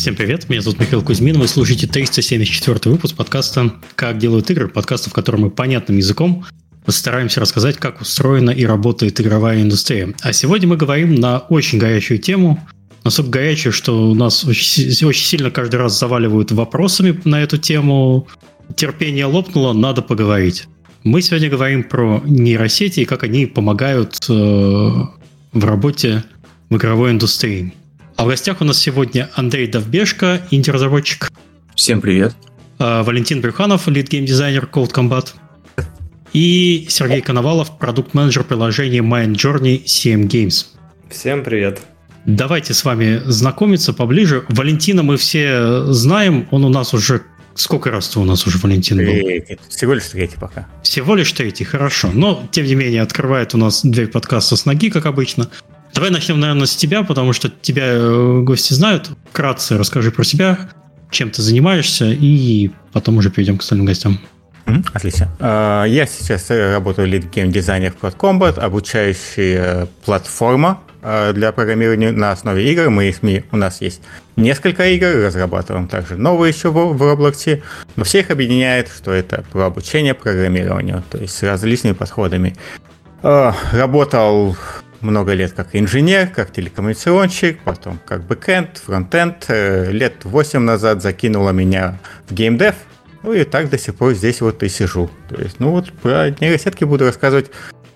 Всем привет, меня зовут Михаил Кузьмин, вы слушаете 374 выпуск подкаста «Как делают игры», подкаста, в котором мы понятным языком постараемся рассказать, как устроена и работает игровая индустрия. А сегодня мы говорим на очень горячую тему, настолько горячую, что у нас очень, очень сильно каждый раз заваливают вопросами на эту тему. Терпение лопнуло, надо поговорить. Мы сегодня говорим про нейросети и как они помогают э, в работе в игровой индустрии. А в гостях у нас сегодня Андрей Довбешко, инди-разработчик. Всем привет. Э, Валентин Брюханов, лид-гейм-дизайнер Cold Combat. И Сергей Коновалов, продукт-менеджер приложения Mind Journey CM Games. Всем привет. Давайте с вами знакомиться поближе. Валентина мы все знаем, он у нас уже Сколько раз у нас уже Валентин был? Третий. Всего лишь третий пока. Всего лишь третий, хорошо. Но, тем не менее, открывает у нас дверь подкаста с ноги, как обычно. Давай начнем, наверное, с тебя, потому что тебя э, гости знают. Вкратце расскажи про себя, чем ты занимаешься, и потом уже перейдем к остальным гостям. Отлично. А, я сейчас работаю лид-гейм-дизайнер в Cloud Combat, обучающая платформа а, для программирования на основе игр. Мы, мы, у нас есть несколько игр, разрабатываем также новые еще в, в Roblox, но всех объединяет, что это про обучение программированию, то есть с различными подходами. А, работал много лет как инженер, как телекоммуникационщик, потом как бэкэнд, фронтенд. Э, лет 8 назад закинула меня в геймдев, ну и так до сих пор здесь вот и сижу. То есть, ну вот про нейросетки буду рассказывать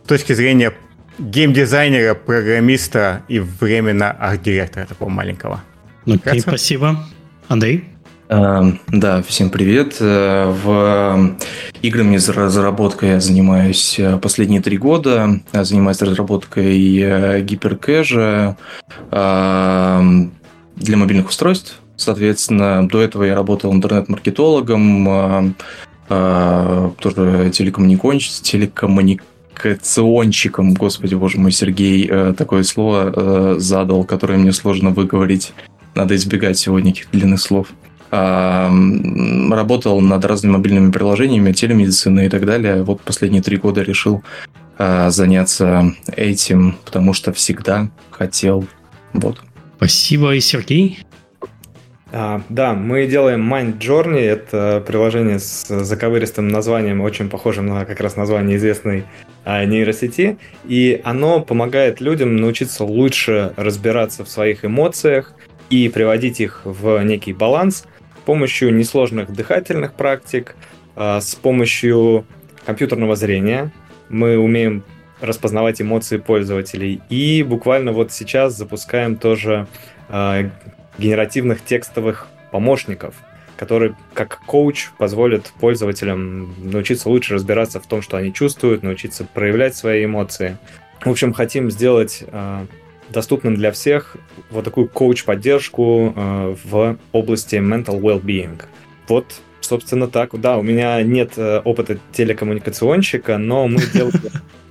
с точки зрения геймдизайнера, программиста и временно арт-директора такого маленького. Ну, okay, спасибо. Андрей? Uh, да, всем привет. Э, в играми разработкой я занимаюсь э, последние три года. Я занимаюсь разработкой гиперкэжа для мобильных устройств. Соответственно, до этого я работал интернет-маркетологом, тоже телекоммуникационщиком, телекоммуникационщиком, господи боже мой, Сергей такое слово задал, которое мне сложно выговорить. Надо избегать сегодня этих длинных слов. Работал над разными мобильными приложениями, телемедицины и так далее. Вот последние три года решил а, заняться этим, потому что всегда хотел. Вот. Спасибо, и Сергей. А, да, мы делаем Mind Journey. Это приложение с заковыристым названием, очень похожим на как раз название известной а, нейросети. И оно помогает людям научиться лучше разбираться в своих эмоциях, и приводить их в некий баланс помощью несложных дыхательных практик, а, с помощью компьютерного зрения. Мы умеем распознавать эмоции пользователей. И буквально вот сейчас запускаем тоже э, генеративных текстовых помощников, которые как коуч позволят пользователям научиться лучше разбираться в том, что они чувствуют, научиться проявлять свои эмоции. В общем, хотим сделать э, доступным для всех вот такую коуч-поддержку э, в области mental well-being. Вот, собственно, так. Да, у меня нет э, опыта телекоммуникационщика, но мы делаем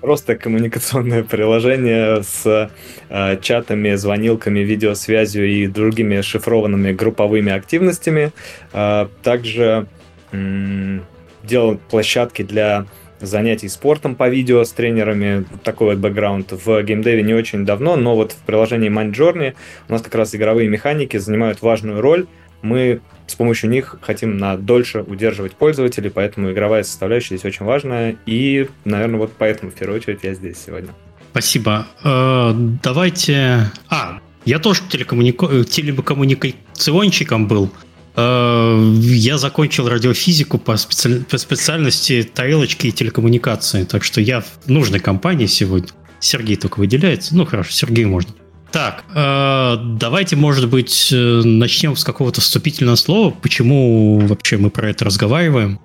просто коммуникационное приложение с э, чатами, звонилками, видеосвязью и другими шифрованными групповыми активностями. Э, также э, делал площадки для занятий спортом по видео с тренерами, такой вот бэкграунд. В геймдеве не очень давно, но вот в приложении Mind Journey у нас как раз игровые механики занимают важную роль. Мы с помощью них хотим на дольше удерживать пользователей, поэтому игровая составляющая здесь очень важная. И, наверное, вот поэтому в первую очередь я здесь сегодня. Спасибо. Э, давайте... А, я тоже телекоммуника... телекоммуникационщиком был. Э, я закончил радиофизику по, специ... по специальности тарелочки и телекоммуникации, так что я в нужной компании сегодня. Сергей только выделяется. Ну хорошо, Сергей можно. Так, э, давайте, может быть, э, начнем с какого-то вступительного слова. Почему вообще мы про это разговариваем?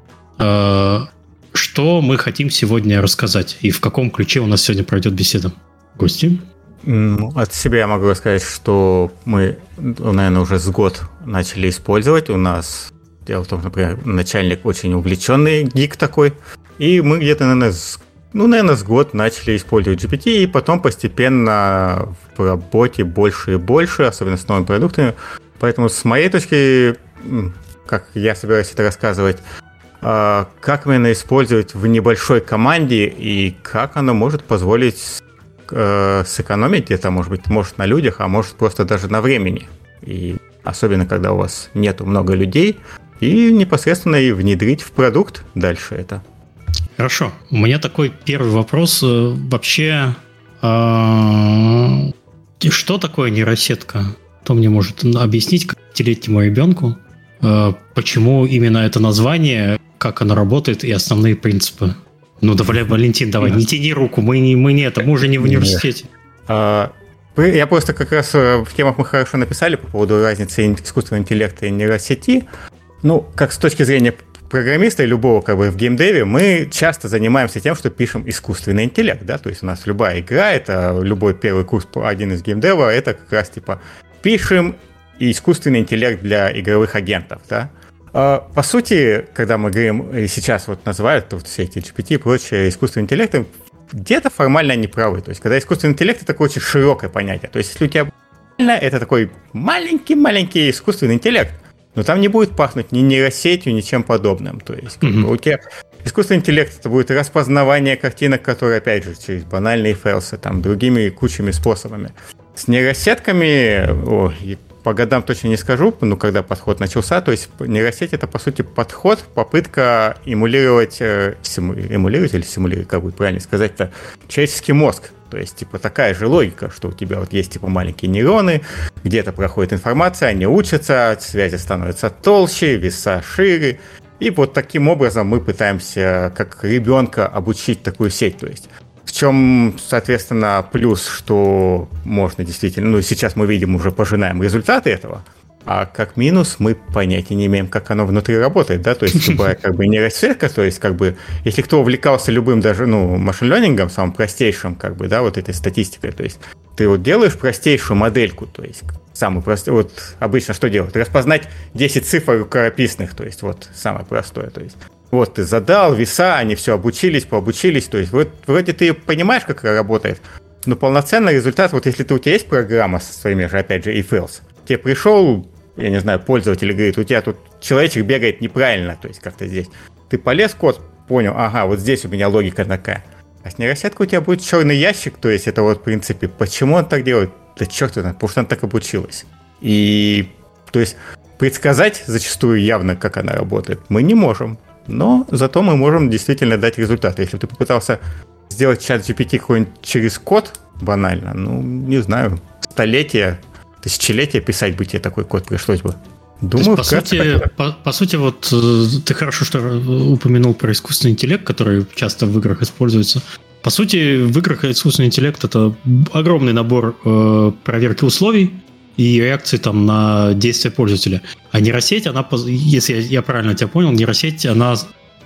Что мы хотим сегодня рассказать и в каком ключе у нас сегодня пройдет беседа? Гости? От себя я могу сказать, что мы, наверное, уже с год начали использовать. У нас, дело в том, например, начальник очень увлеченный гик такой. И мы где-то, наверное, с, ну, наверное, с год начали использовать GPT, и потом постепенно в работе больше и больше, особенно с новыми продуктами. Поэтому с моей точки, как я собираюсь это рассказывать, а, как именно использовать в небольшой команде и как оно может позволить э, сэкономить где-то, может быть, может на людях, а может просто даже на времени. И особенно когда у вас нету много людей, и непосредственно и внедрить в продукт дальше это. Хорошо. У меня такой первый вопрос. Э, вообще, а, что такое нейросетка? Кто мне может объяснить, как пятилетнему ребенку, э, почему именно это название, как оно работает и основные принципы? Ну, давай, Валентин, давай, не тяни руку, мы не, мы не это, мы уже не в университете. А, я просто как раз э, в темах мы хорошо написали по поводу разницы искусственного интеллекта и нейросети. Ну, как с точки зрения программиста и любого как бы в геймдеве, мы часто занимаемся тем, что пишем искусственный интеллект, да, то есть у нас любая игра, это любой первый курс, один из геймдева, это как раз типа пишем искусственный интеллект для игровых агентов, да. А, по сути, когда мы говорим, и сейчас вот называют вот все эти GPT и прочее искусственным интеллектом, где-то формально они правы. То есть, когда искусственный интеллект, это такое очень широкое понятие. То есть, если у тебя это такой маленький-маленький искусственный интеллект, но там не будет пахнуть ни нейросетью, ни чем подобным. То есть, как mm-hmm. бы, у тебя искусственный интеллект это будет распознавание картинок, которые, опять же, через банальные файлсы, там, другими кучами способами. С нейросетками, о, по годам точно не скажу, ну, когда подход начался, то есть нейросеть это, по сути, подход, попытка эмулировать, э, эмулировать или симулировать, как будет правильно сказать-то, человеческий мозг. То есть, типа, такая же логика, что у тебя вот есть, типа, маленькие нейроны, где-то проходит информация, они учатся, связи становятся толще, веса шире, и вот таким образом мы пытаемся, как ребенка, обучить такую сеть. То есть в чем, соответственно, плюс, что можно действительно, ну, сейчас мы видим, уже пожинаем результаты этого, а как минус мы понятия не имеем, как оно внутри работает, да, то есть любая как бы нейросетка, то есть как бы, если кто увлекался любым даже, ну, машин-лернингом, самым простейшим, как бы, да, вот этой статистикой, то есть ты вот делаешь простейшую модельку, то есть самый простой, вот обычно что делают? Распознать 10 цифр рукописных, то есть вот самое простое, то есть вот ты задал веса, они все обучились, пообучились. То есть вот вроде ты понимаешь, как это работает, но полноценный результат, вот если ты, у тебя есть программа со своими же, опять же, if else, тебе пришел, я не знаю, пользователь говорит, у тебя тут человечек бегает неправильно, то есть как-то здесь. Ты полез код, понял, ага, вот здесь у меня логика такая. А с нейросеткой у тебя будет черный ящик, то есть это вот в принципе, почему он так делает? Да черт его, потому что он так обучилась. И, то есть, предсказать зачастую явно, как она работает, мы не можем но зато мы можем действительно дать результаты. Если ты попытался сделать чат GPT какой-нибудь через код, банально, ну, не знаю, столетия, тысячелетия писать бы тебе такой код пришлось бы. Думаю, по, сути, по, по сути, вот э, ты хорошо что упомянул про искусственный интеллект, который часто в играх используется. По сути, в играх искусственный интеллект это огромный набор э, проверки условий, и реакции там на действия пользователя. А нейросеть, она, если я, я правильно тебя понял, нейросеть, она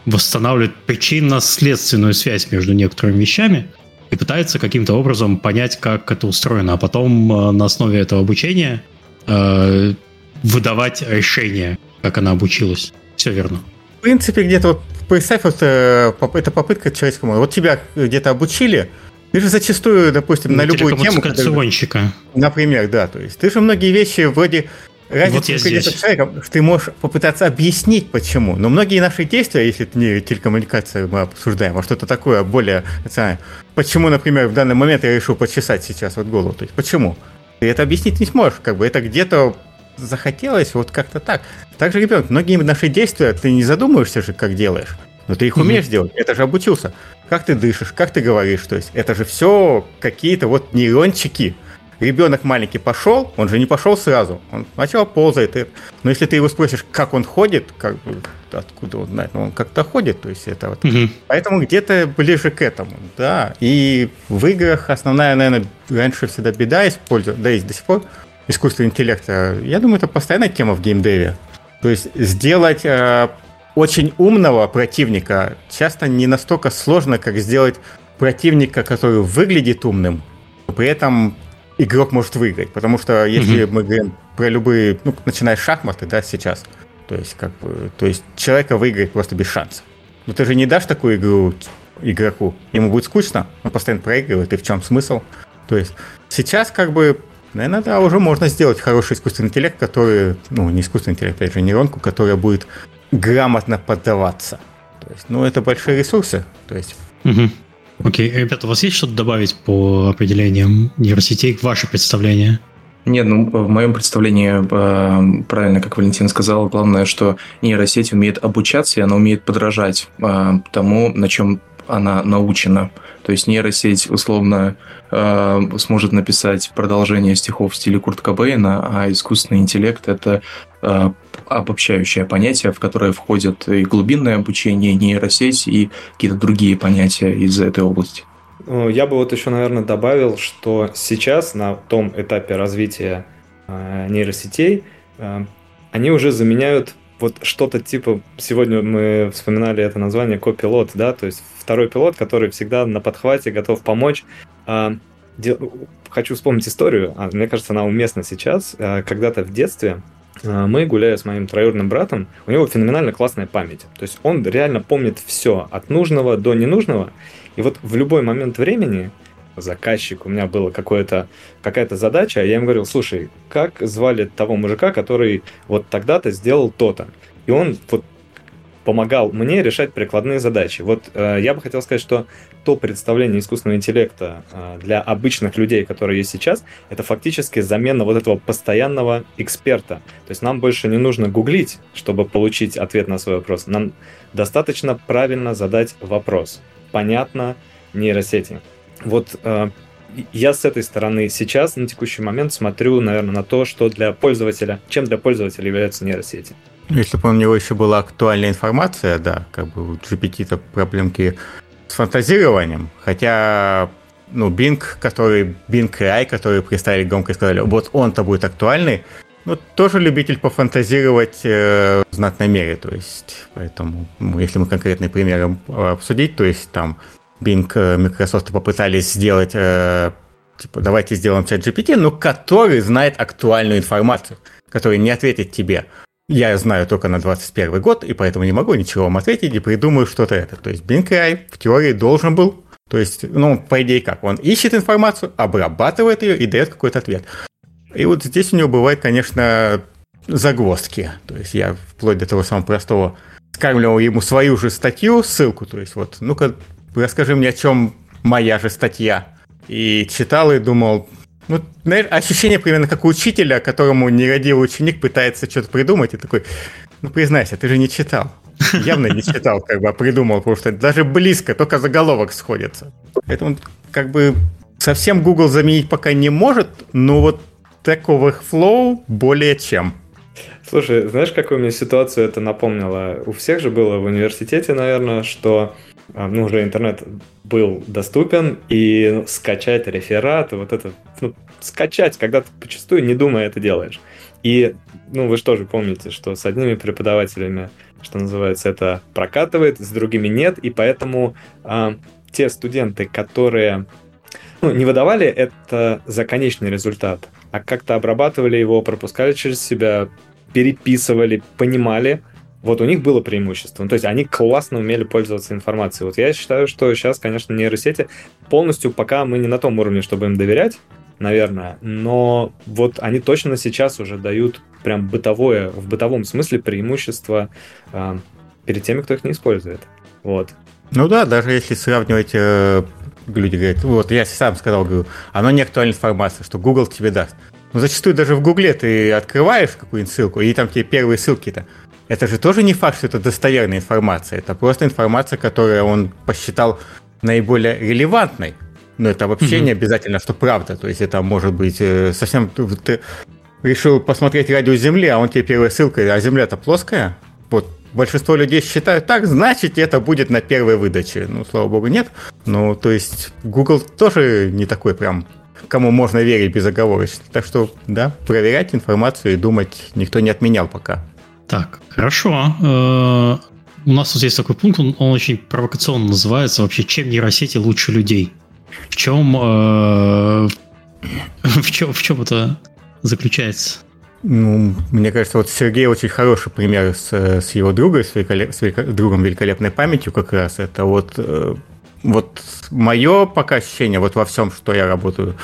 восстанавливает причинно-следственную связь между некоторыми вещами и пытается каким-то образом понять, как это устроено, а потом э, на основе этого обучения э, выдавать решение, как она обучилась. Все верно. В принципе, где-то вот представь, вот, э, это попытка человеческому. Вот тебя где-то обучили, ты же зачастую, допустим, на любую тему... Когда, например, да, то есть ты же многие вещи вроде разница вот с человеком, что ты можешь попытаться объяснить, почему. Но многие наши действия, если это не телекоммуникация мы обсуждаем, а что-то такое более знаю, почему, например, в данный момент я решил почесать сейчас вот голову, то есть почему? Ты это объяснить не сможешь, как бы это где-то захотелось, вот как-то так. Также, ребенок, многие наши действия ты не задумываешься же, как делаешь. Но ты их умеешь mm-hmm. делать, это же обучился. Как ты дышишь, как ты говоришь, то есть это же все какие-то вот нейрончики. Ребенок маленький пошел, он же не пошел сразу, он сначала ползает. И... Но если ты его спросишь, как он ходит, как бы, откуда он знает, ну, он как-то ходит, то есть это вот. Mm-hmm. Поэтому где-то ближе к этому, да. И в играх основная, наверное, раньше всегда беда использовать, да, есть до сих пор, искусственный интеллект. Я думаю, это постоянная тема в геймдеве. То есть сделать э, очень умного противника часто не настолько сложно, как сделать противника, который выглядит умным, при этом игрок может выиграть. Потому что если mm-hmm. мы говорим про любые, ну, начиная с шахматы, да, сейчас, то есть, как бы, то есть человека выиграть просто без шансов. Но ты же не дашь такую игру игроку, ему будет скучно, он постоянно проигрывает, и в чем смысл? То есть сейчас как бы Наверное, да, уже можно сделать хороший искусственный интеллект, который, ну, не искусственный интеллект, опять же, нейронку, которая будет грамотно поддаваться. То есть, ну, это большие ресурсы. То есть... Угу. Окей, ребята, у вас есть что-то добавить по определениям нейросетей, ваше представление? Нет, ну, в моем представлении, э, правильно, как Валентин сказал, главное, что нейросеть умеет обучаться, и она умеет подражать э, тому, на чем она научена. То есть нейросеть условно э, сможет написать продолжение стихов в стиле Курт Кобейна, а искусственный интеллект это э, обобщающее понятие, в которое входит и глубинное обучение, и нейросеть, и какие-то другие понятия из этой области. Ну, я бы вот еще, наверное, добавил, что сейчас на том этапе развития э, нейросетей э, они уже заменяют вот что-то типа, сегодня мы вспоминали это название копилот, да, то есть второй пилот, который всегда на подхвате готов помочь. А, хочу вспомнить историю, а, мне кажется, она уместна сейчас. А, когда-то в детстве мы, гуляя с моим троюродным братом, у него феноменально классная память. То есть он реально помнит все, от нужного до ненужного. И вот в любой момент времени заказчик, у меня была какая-то задача, я им говорил, слушай, как звали того мужика, который вот тогда-то сделал то-то? И он вот помогал мне решать прикладные задачи. Вот э, я бы хотел сказать, что то представление искусственного интеллекта э, для обычных людей, которые есть сейчас, это фактически замена вот этого постоянного эксперта. То есть нам больше не нужно гуглить, чтобы получить ответ на свой вопрос. Нам достаточно правильно задать вопрос. Понятно нейросети. Вот э, я с этой стороны сейчас, на текущий момент, смотрю, наверное, на то, что для пользователя, чем для пользователя являются нейросети. Если бы у него еще была актуальная информация, да, как бы у GPT-то проблемки с фантазированием, хотя ну, Bing, который, Bing AI, который представили громко и сказали, вот он-то будет актуальный, ну, тоже любитель пофантазировать э, в знатной мере, то есть, поэтому, ну, если мы конкретные примеры обсудить, то есть там Bing, э, Microsoft попытались сделать, э, типа, давайте сделаем чат GPT, но который знает актуальную информацию, который не ответит тебе. Я знаю только на 21 год, и поэтому не могу ничего вам ответить и придумаю что-то это. То есть Bing AI в теории должен был, то есть, ну, по идее как, он ищет информацию, обрабатывает ее и дает какой-то ответ. И вот здесь у него бывает, конечно, загвоздки. То есть я вплоть до того самого простого скармливал ему свою же статью, ссылку, то есть вот, ну-ка, расскажи мне, о чем моя же статья. И читал и думал, ну, знаешь, ощущение примерно как у учителя, которому нерадивый ученик пытается что-то придумать, и такой, ну, признайся, ты же не читал. Явно не читал, как бы, а придумал, потому что даже близко, только заголовок сходится. Поэтому, как бы, совсем Google заменить пока не может, но вот такого флоу более чем. Слушай, знаешь, какую мне ситуацию это напомнило? У всех же было в университете, наверное, что ну, уже интернет был доступен, и скачать реферат, вот это, ну, скачать, когда ты почастую не думая это делаешь. И, ну, вы же тоже помните, что с одними преподавателями, что называется, это прокатывает, с другими нет, и поэтому а, те студенты, которые ну, не выдавали это за конечный результат, а как-то обрабатывали его, пропускали через себя, переписывали, понимали, вот у них было преимущество. Ну, то есть они классно умели пользоваться информацией. Вот я считаю, что сейчас, конечно, нейросети полностью пока мы не на том уровне, чтобы им доверять, наверное, но вот они точно сейчас уже дают прям бытовое, в бытовом смысле преимущество э, перед теми, кто их не использует. Вот. Ну да, даже если сравнивать, э, люди говорят, вот я сам сказал, говорю, оно не актуальная информация, что Google тебе даст. Но зачастую даже в Гугле ты открываешь какую-нибудь ссылку, и там тебе первые ссылки-то это же тоже не факт, что это достоверная информация. Это просто информация, которую он посчитал наиболее релевантной. Но это вообще mm-hmm. не обязательно, что правда. То есть это может быть э, совсем... Ты решил посмотреть радио Земли, а он тебе первая ссылка, а Земля-то плоская. Вот большинство людей считают так, значит это будет на первой выдаче. Ну, слава богу, нет. Ну, то есть Google тоже не такой прям кому можно верить безоговорочно. Так что, да, проверять информацию и думать никто не отменял пока. Так, хорошо. Э, у нас тут есть такой пункт, он, очень провокационно называется вообще «Чем нейросети лучше людей?». В чем, э, в чем, в чем это заключается? Ну, мне кажется, вот Сергей очень хороший пример с, с его другом, с, великолеп, с велико, другом великолепной памятью как раз. Это вот, э, вот мое пока ощущение вот во всем, что я работаю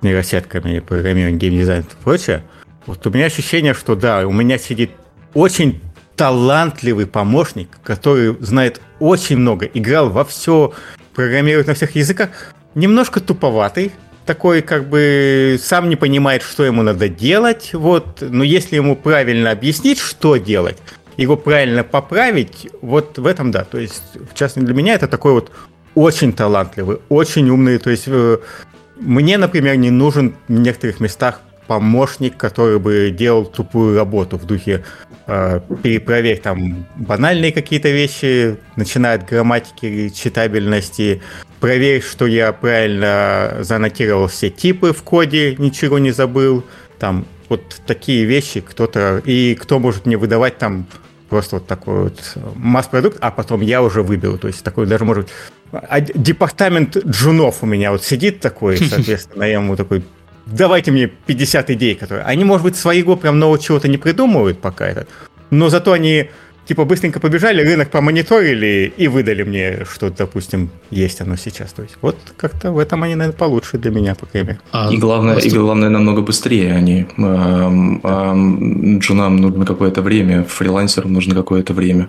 нейросетками, программированием, геймдизайном и прочее, вот у меня ощущение, что да, у меня сидит очень талантливый помощник, который знает очень много, играл во все, программирует на всех языках, немножко туповатый, такой как бы сам не понимает, что ему надо делать, вот, но если ему правильно объяснить, что делать, его правильно поправить, вот в этом да. То есть, в частности, для меня это такой вот очень талантливый, очень умный. То есть, э, мне, например, не нужен в некоторых местах помощник, который бы делал тупую работу в духе э, перепроверь там банальные какие-то вещи, начиная от грамматики, читабельности, проверь, что я правильно занотировал все типы в коде, ничего не забыл, там вот такие вещи кто-то, и кто может мне выдавать там просто вот такой вот масс-продукт, а потом я уже выберу, то есть такой даже может а департамент джунов у меня вот сидит такой, соответственно, я ему такой давайте мне 50 идей, которые... Они, может быть, своего прям нового чего-то не придумывают пока это, но зато они типа быстренько побежали, рынок промониторили и выдали мне, что, допустим, есть оно сейчас. То есть вот как-то в этом они, наверное, получше для меня, по крайней мере. А, и главное, просто... и главное, намного быстрее они. Джунам нужно какое-то время, фрилансерам нужно какое-то время.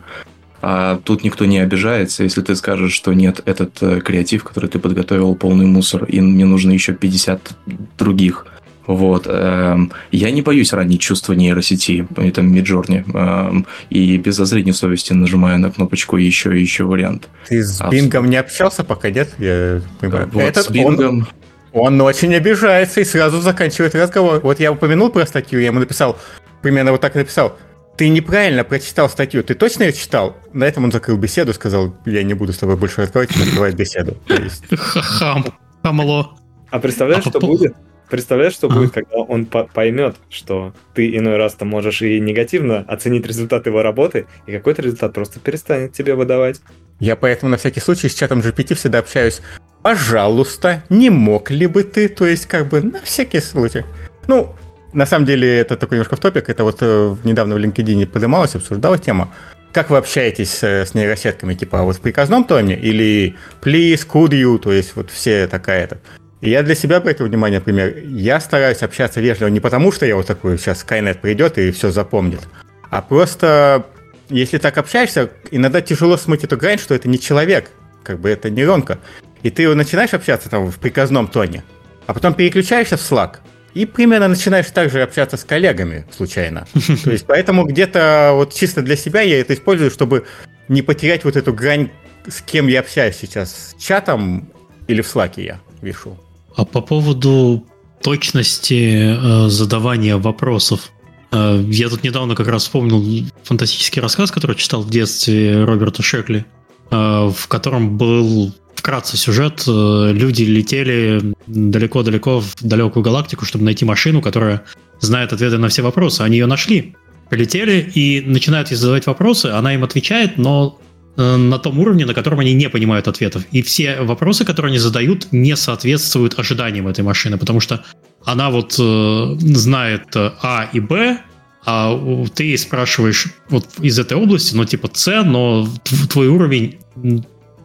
А тут никто не обижается, если ты скажешь, что нет, этот э, креатив, который ты подготовил, полный мусор, и мне нужно еще 50 других. Вот. Эм, я не боюсь ранить чувства нейросети, это Миджорни, эм, и без зазрения совести нажимаю на кнопочку еще и еще вариант. Ты с а Бингом не общался пока, нет? Я понимаю. Вот, Этот с Бингом... Он, он очень обижается и сразу заканчивает разговор. Вот я упомянул про статью, я ему написал, примерно вот так написал – ты неправильно прочитал статью, ты точно ее читал? На этом он закрыл беседу, сказал, я не буду с тобой больше разговаривать, открывать беседу. Хам, хамло. А представляешь, а что будет? Представляешь, что будет, когда он поймет, что ты иной раз то можешь и негативно оценить результат его работы, и какой-то результат просто перестанет тебе выдавать. Я поэтому на всякий случай с чатом GPT всегда общаюсь. Пожалуйста, не мог ли бы ты, то есть как бы на всякий случай. Ну, на самом деле, это такой немножко в топик. Это вот э, недавно в LinkedIn поднималась, обсуждалась тема. Как вы общаетесь с нейросетками? Типа вот в приказном тоне или please, could you? То есть вот все такая-то. И я для себя обратил внимание, например, я стараюсь общаться вежливо не потому, что я вот такой, сейчас Skynet придет и все запомнит, а просто если так общаешься, иногда тяжело смыть эту грань, что это не человек, как бы это нейронка. И ты начинаешь общаться там в приказном тоне, а потом переключаешься в Slack – и примерно начинаешь также общаться с коллегами случайно. То есть поэтому где-то вот чисто для себя я это использую, чтобы не потерять вот эту грань, с кем я общаюсь сейчас, с чатом или в слаке я вешу. А по поводу точности э, задавания вопросов. Э, я тут недавно как раз вспомнил фантастический рассказ, который читал в детстве Роберта Шекли, э, в котором был вкратце сюжет. Э, люди летели далеко-далеко в далекую галактику, чтобы найти машину, которая знает ответы на все вопросы. Они ее нашли, полетели и начинают ей задавать вопросы. Она им отвечает, но э, на том уровне, на котором они не понимают ответов. И все вопросы, которые они задают, не соответствуют ожиданиям этой машины, потому что она вот э, знает А и Б, а ты спрашиваешь вот из этой области, ну типа С, но твой уровень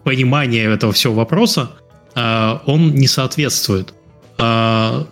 понимания этого всего вопроса, а, он не соответствует. А,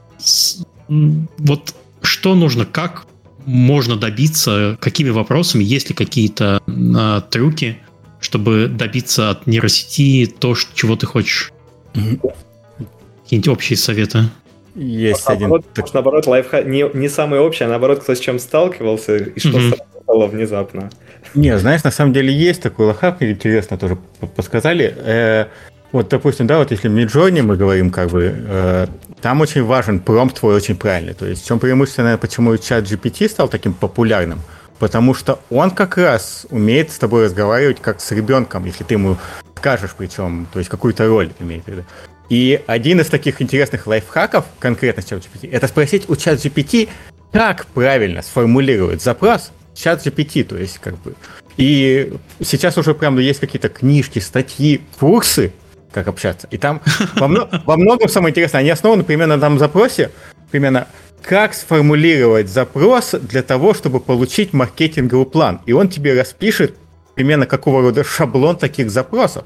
вот что нужно, как можно добиться, какими вопросами, есть ли какие-то а, трюки, чтобы добиться от нейросети то, чего ты хочешь? Какие-нибудь общие советы? Есть один. Наоборот, так... наоборот лайфхак не, не самый общий, а наоборот, кто с чем сталкивался и что mm-hmm. сработало внезапно. Не, знаешь, на самом деле есть такой лайфхак, интересно тоже подсказали. Э, вот, допустим, да, вот если Midjourney мы говорим, как бы, э, там очень важен промпт твой очень правильный. То есть в чем преимущество, наверное, почему чат GPT стал таким популярным? Потому что он как раз умеет с тобой разговаривать как с ребенком, если ты ему скажешь, причем, то есть какую-то роль имеет виду. И один из таких интересных лайфхаков, конкретно с чат GPT, это спросить у чат GPT, как правильно сформулировать запрос, чат GPT, то есть как бы. И сейчас уже прям есть какие-то книжки, статьи, курсы, как общаться. И там во, мно, во многом самое интересное, они основаны примерно на там запросе, примерно как сформулировать запрос для того, чтобы получить маркетинговый план. И он тебе распишет примерно какого рода шаблон таких запросов.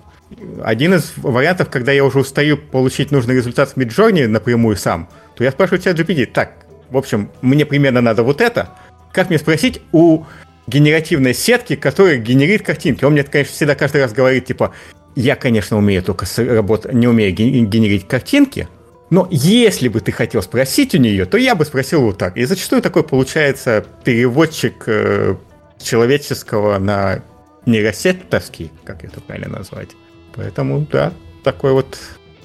Один из вариантов, когда я уже устаю получить нужный результат в Midjourney напрямую сам, то я спрашиваю чат GPT, так, в общем, мне примерно надо вот это, как мне спросить у генеративной сетки, которая генерит картинки. Он мне, конечно, всегда каждый раз говорит, типа, я, конечно, умею только работать, не умею генерить картинки, Но если бы ты хотел спросить у нее, то я бы спросил вот так. И зачастую такой получается переводчик э, человеческого на нейросетовский, как это правильно назвать. Поэтому, да, такой вот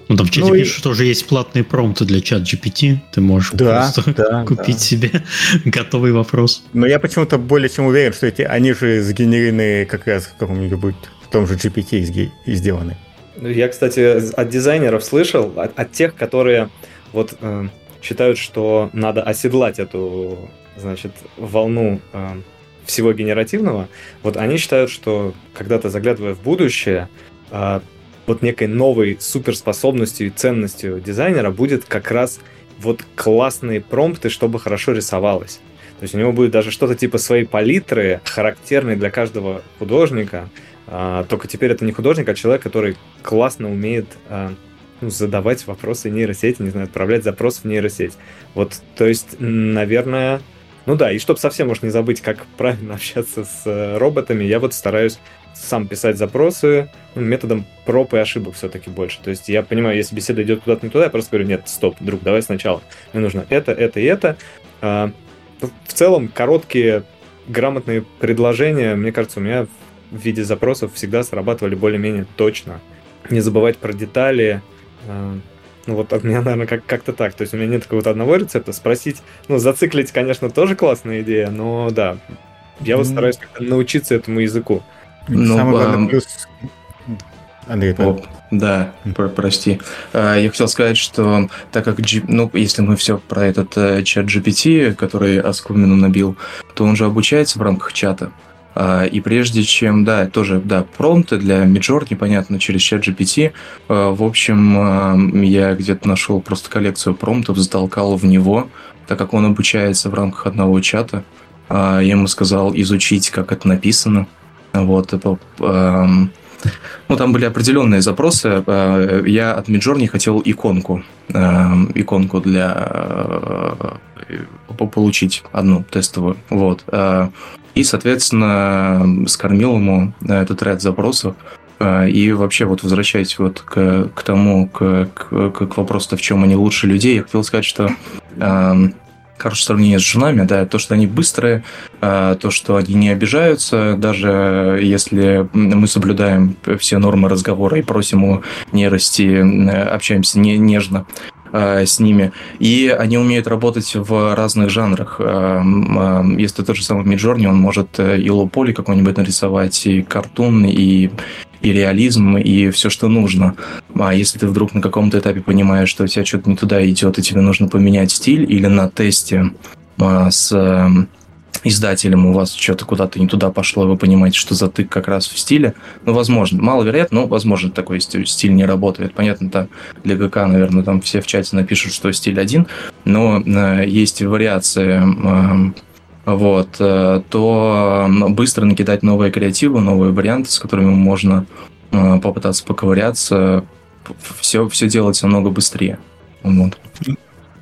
ну, там в чате ну, пишут, и... что уже есть платные промпты для чат GPT. Ты можешь да, просто да, купить да. себе готовый вопрос. Но я почему-то более чем уверен, что эти, они же сгенерены как раз в каком-нибудь в том же GPT сделаны. Ну, я, кстати, от дизайнеров слышал, от, от тех, которые вот э, считают, что надо оседлать эту, значит, волну э, всего генеративного. Вот они считают, что когда-то заглядывая в будущее, э, вот некой новой суперспособностью и ценностью дизайнера будет как раз вот классные промпты, чтобы хорошо рисовалось. То есть у него будет даже что-то типа своей палитры, характерной для каждого художника. А, только теперь это не художник, а человек, который классно умеет а, ну, задавать вопросы нейросети, не знаю, отправлять запрос в нейросеть. Вот, то есть, наверное, ну да, и чтобы совсем уж не забыть, как правильно общаться с э, роботами, я вот стараюсь сам писать запросы ну, методом проб и ошибок все-таки больше. То есть я понимаю, если беседа идет куда-то не туда, я просто говорю, нет, стоп, друг, давай сначала. Мне нужно это, это и это. А, ну, в целом, короткие, грамотные предложения, мне кажется, у меня в виде запросов всегда срабатывали более-менее точно. Не забывать про детали. А, ну вот от меня, наверное, как- как-то так. То есть у меня нет какого-то одного рецепта. Спросить, ну, зациклить, конечно, тоже классная идея, но да, я вот стараюсь как-то научиться этому языку. Ну, Самый главный плюс... Андрей, О, да, про прости. А, я хотел сказать, что так как, G... ну, если мы все про этот э, чат GPT, который Аскумину набил, то он же обучается в рамках чата. А, и прежде чем, да, тоже, да, промпты для Midjourney, понятно, через чат GPT. А, в общем, я где-то нашел просто коллекцию промптов, затолкал в него, так как он обучается в рамках одного чата. Я ему сказал изучить, как это написано, вот, эм, ну, там были определенные запросы. Э, я от Midjourney хотел иконку. Эм, иконку для э, получить одну тестовую. Вот. Э, и, соответственно, скормил ему этот ряд запросов. И вообще, вот возвращаясь вот к, к тому, к, к, к вопросу, в чем они лучше людей, я хотел сказать, что эм, хорошее сравнение с женами, да, то, что они быстрые, а, то, что они не обижаются, даже если мы соблюдаем все нормы разговора и просим у нейрости, общаемся не, нежно а, с ними. И они умеют работать в разных жанрах. А, если тот же самый Миджорни, он может э, и лоу-поли какой-нибудь нарисовать, и картун, и и реализм, и все, что нужно. А если ты вдруг на каком-то этапе понимаешь, что у тебя что-то не туда идет, и тебе нужно поменять стиль, или на тесте а, с э, издателем у вас что-то куда-то не туда пошло, вы понимаете, что затык как раз в стиле, ну, возможно, маловероятно, но, возможно, такой стиль не работает. Понятно, там для ГК, наверное, там все в чате напишут, что стиль один, но э, есть вариации э, вот, э, то быстро накидать новые креативы, новые варианты, с которыми можно э, попытаться поковыряться, все, все делать намного быстрее. Вот.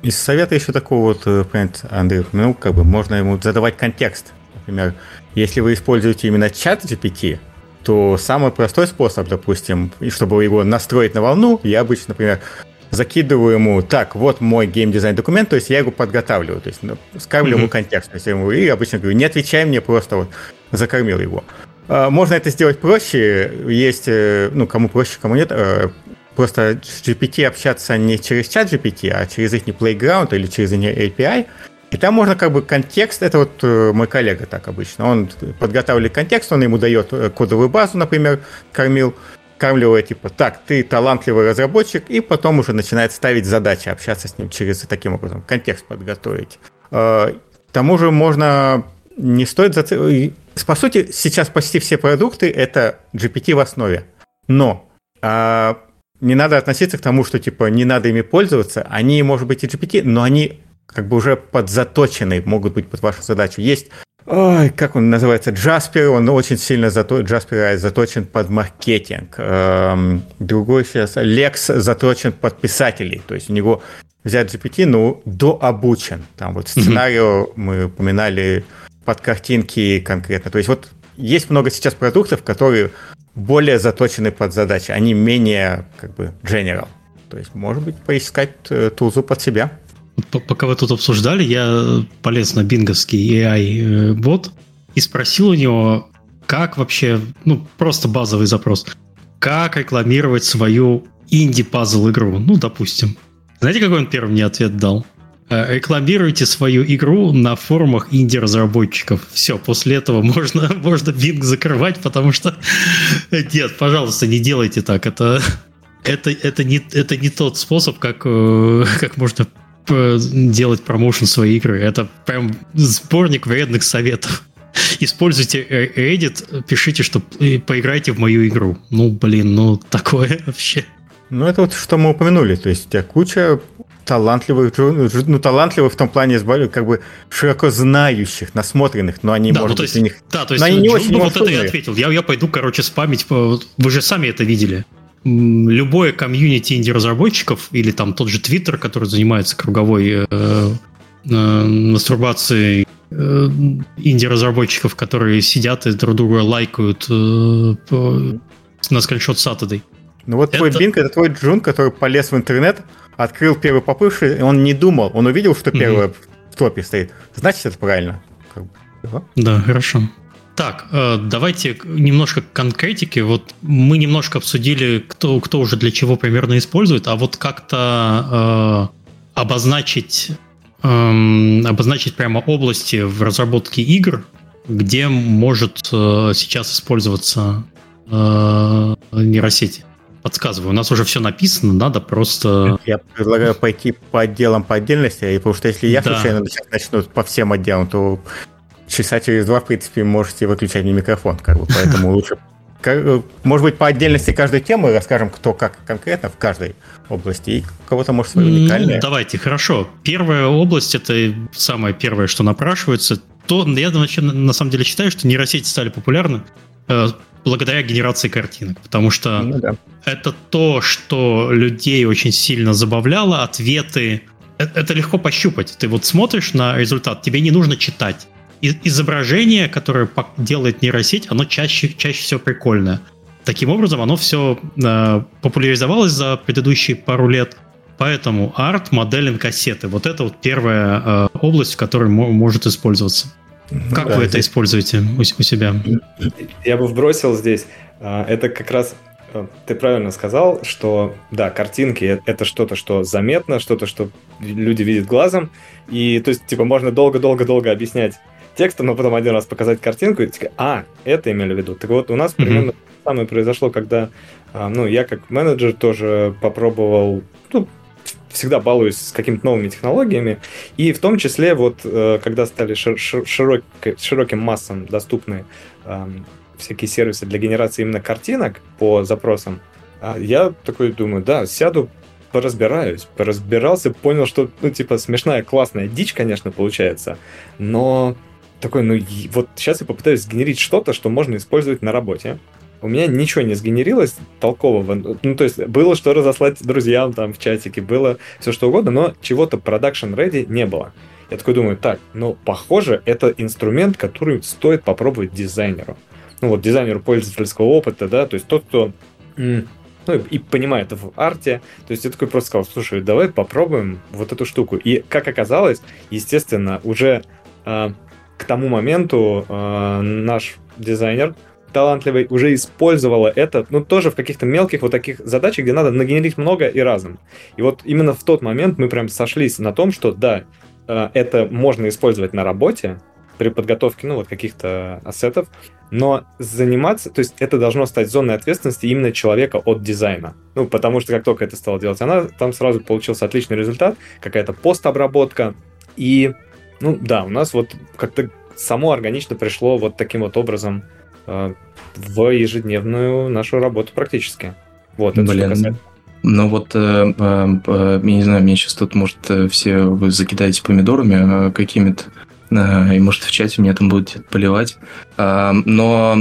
Из совета еще такого вот, э, Андрей, ну, как бы можно ему задавать контекст. Например, если вы используете именно чат GPT, то самый простой способ, допустим, чтобы его настроить на волну, я обычно, например, закидываю ему, так, вот мой геймдизайн документ, то есть я его подготавливаю, то есть ну, скармливаю mm-hmm. ему контекст, то есть я ему и обычно говорю, не отвечай мне, просто вот закормил его. А, можно это сделать проще, есть, э, ну, кому проще, кому нет, э, просто с GPT общаться не через чат GPT, а через их Playground или через API, и там можно как бы контекст, это вот э, мой коллега так обычно, он подготавливает контекст, он ему дает кодовую базу, например, кормил, скармливая, типа, так, ты талантливый разработчик, и потом уже начинает ставить задачи, общаться с ним через таким образом, контекст подготовить. А, к тому же можно не стоит зацикливать. По сути, сейчас почти все продукты это GPT в основе. Но а, не надо относиться к тому, что типа не надо ими пользоваться. Они, может быть, и GPT, но они как бы уже подзаточены, могут быть под вашу задачу. Есть Ой, как он называется? Джаспер, он очень сильно зато, Джаспер заточен под маркетинг. Эм, другой сейчас, Лекс заточен под писателей. То есть у него взять GPT, ну, дообучен. Там вот сценарию mm-hmm. мы упоминали под картинки конкретно. То есть вот есть много сейчас продуктов, которые более заточены под задачи. Они менее, как бы, general. То есть, может быть, поискать э, тузу под себя. Пока вы тут обсуждали, я полез на бинговский AI-бот и спросил у него, как вообще, ну, просто базовый запрос, как рекламировать свою инди-пазл игру, ну, допустим. Знаете, какой он первый мне ответ дал? Э, рекламируйте свою игру на форумах инди-разработчиков. Все, после этого можно, можно Bing закрывать, потому что... Нет, пожалуйста, не делайте так. Это, это, это, не, это не тот способ, как, э, как можно э, делать промоушен своей игры. Это прям сборник вредных советов. Используйте Reddit, пишите, что поиграйте в мою игру. Ну, блин, ну такое вообще. Ну, это вот что мы упомянули. То есть у тебя куча талантливых, ну, талантливых в том плане, как бы широко знающих, насмотренных, но они, да, может ну, быть, есть, у них... Да, то есть, они не очень ну, вот это я ответил. Я, я пойду, короче, спамить, вы же сами это видели. Любое комьюнити инди-разработчиков или там тот же Твиттер, который занимается круговой э, э, мастурбацией э, инди-разработчиков, которые сидят и друг друга лайкают э, на скриншот Saturday. Ну вот это... твой Бинг, это твой Джун, который полез в интернет, открыл первый попывший, и он не думал, он увидел, что первое mm в топе стоит. Значит, это правильно. Да, хорошо. Так, э, давайте немножко конкретики. Вот мы немножко обсудили, кто, кто уже для чего примерно использует, а вот как-то э, обозначить, э, обозначить прямо области в разработке игр, где может э, сейчас использоваться э, нейросети подсказываю. У нас уже все написано, надо просто... Я предлагаю пойти по отделам по отдельности, потому что если я да. случайно сейчас начну по всем отделам, то часа через два, в принципе, можете выключать мне микрофон, как бы, поэтому лучше может быть, по отдельности каждой темы расскажем, кто как конкретно в каждой области, и кого-то, может, свою уникальную. Ну, давайте, хорошо. Первая область – это самое первое, что напрашивается. То, я на самом деле считаю, что нейросети стали популярны э, благодаря генерации картинок, потому что ну, да. это то, что людей очень сильно забавляло, ответы. Это, это легко пощупать. Ты вот смотришь на результат, тебе не нужно читать. Изображение, которое делает нейросеть, оно чаще, чаще всего прикольное. Таким образом, оно все э, популяризовалось за предыдущие пару лет. Поэтому арт, моделинг, кассеты. Вот это вот первая э, область, в которой может использоваться. Как да, вы это используете у, у себя? Я бы вбросил здесь. А, это как раз а, ты правильно сказал, что да, картинки это что-то, что заметно, что-то, что люди видят глазом. И то есть, типа, можно долго-долго-долго объяснять текстом, но потом один раз показать картинку и типа, а, это имели в виду. Так вот, у нас mm-hmm. примерно самое произошло, когда а, ну, я как менеджер тоже попробовал ну, всегда балуюсь с какими-то новыми технологиями, и в том числе вот э, когда стали шир широк широким массам доступны всякие сервисы для генерации именно картинок по запросам, а я такой думаю, да, сяду, поразбираюсь, поразбирался, понял, что, ну, типа, смешная, классная дичь, конечно, получается, но такой, ну, вот сейчас я попытаюсь сгенерить что-то, что можно использовать на работе у меня ничего не сгенерилось толкового. Ну, то есть было что разослать друзьям там в чатике, было все что угодно, но чего-то production ready не было. Я такой думаю, так, ну, похоже, это инструмент, который стоит попробовать дизайнеру. Ну, вот дизайнеру пользовательского опыта, да, то есть тот, кто ну, и понимает в арте. То есть я такой просто сказал, слушай, давай попробуем вот эту штуку. И как оказалось, естественно, уже э, к тому моменту э, наш дизайнер талантливой уже использовала это, ну, тоже в каких-то мелких вот таких задачах, где надо нагенерить много и разом. И вот именно в тот момент мы прям сошлись на том, что да, э, это можно использовать на работе при подготовке, ну, вот каких-то ассетов, но заниматься, то есть это должно стать зоной ответственности именно человека от дизайна. Ну, потому что как только это стало делать она, там сразу получился отличный результат, какая-то постобработка, и, ну, да, у нас вот как-то само органично пришло вот таким вот образом Э, в ежедневную нашу работу практически. Вот, это Блин. Что ну вот, э, э, э, я не знаю, мне сейчас тут, может, э, все вы закидаете помидорами э, какими-то, и, может, в чате меня там будут поливать. Но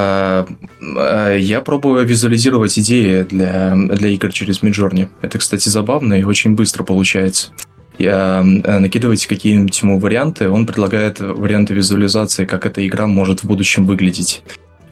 я пробую визуализировать идеи для, для игр через Midjourney. Это, кстати, забавно и очень быстро получается. Э, накидываете какие-нибудь ему варианты, он предлагает варианты визуализации, как эта игра может в будущем выглядеть.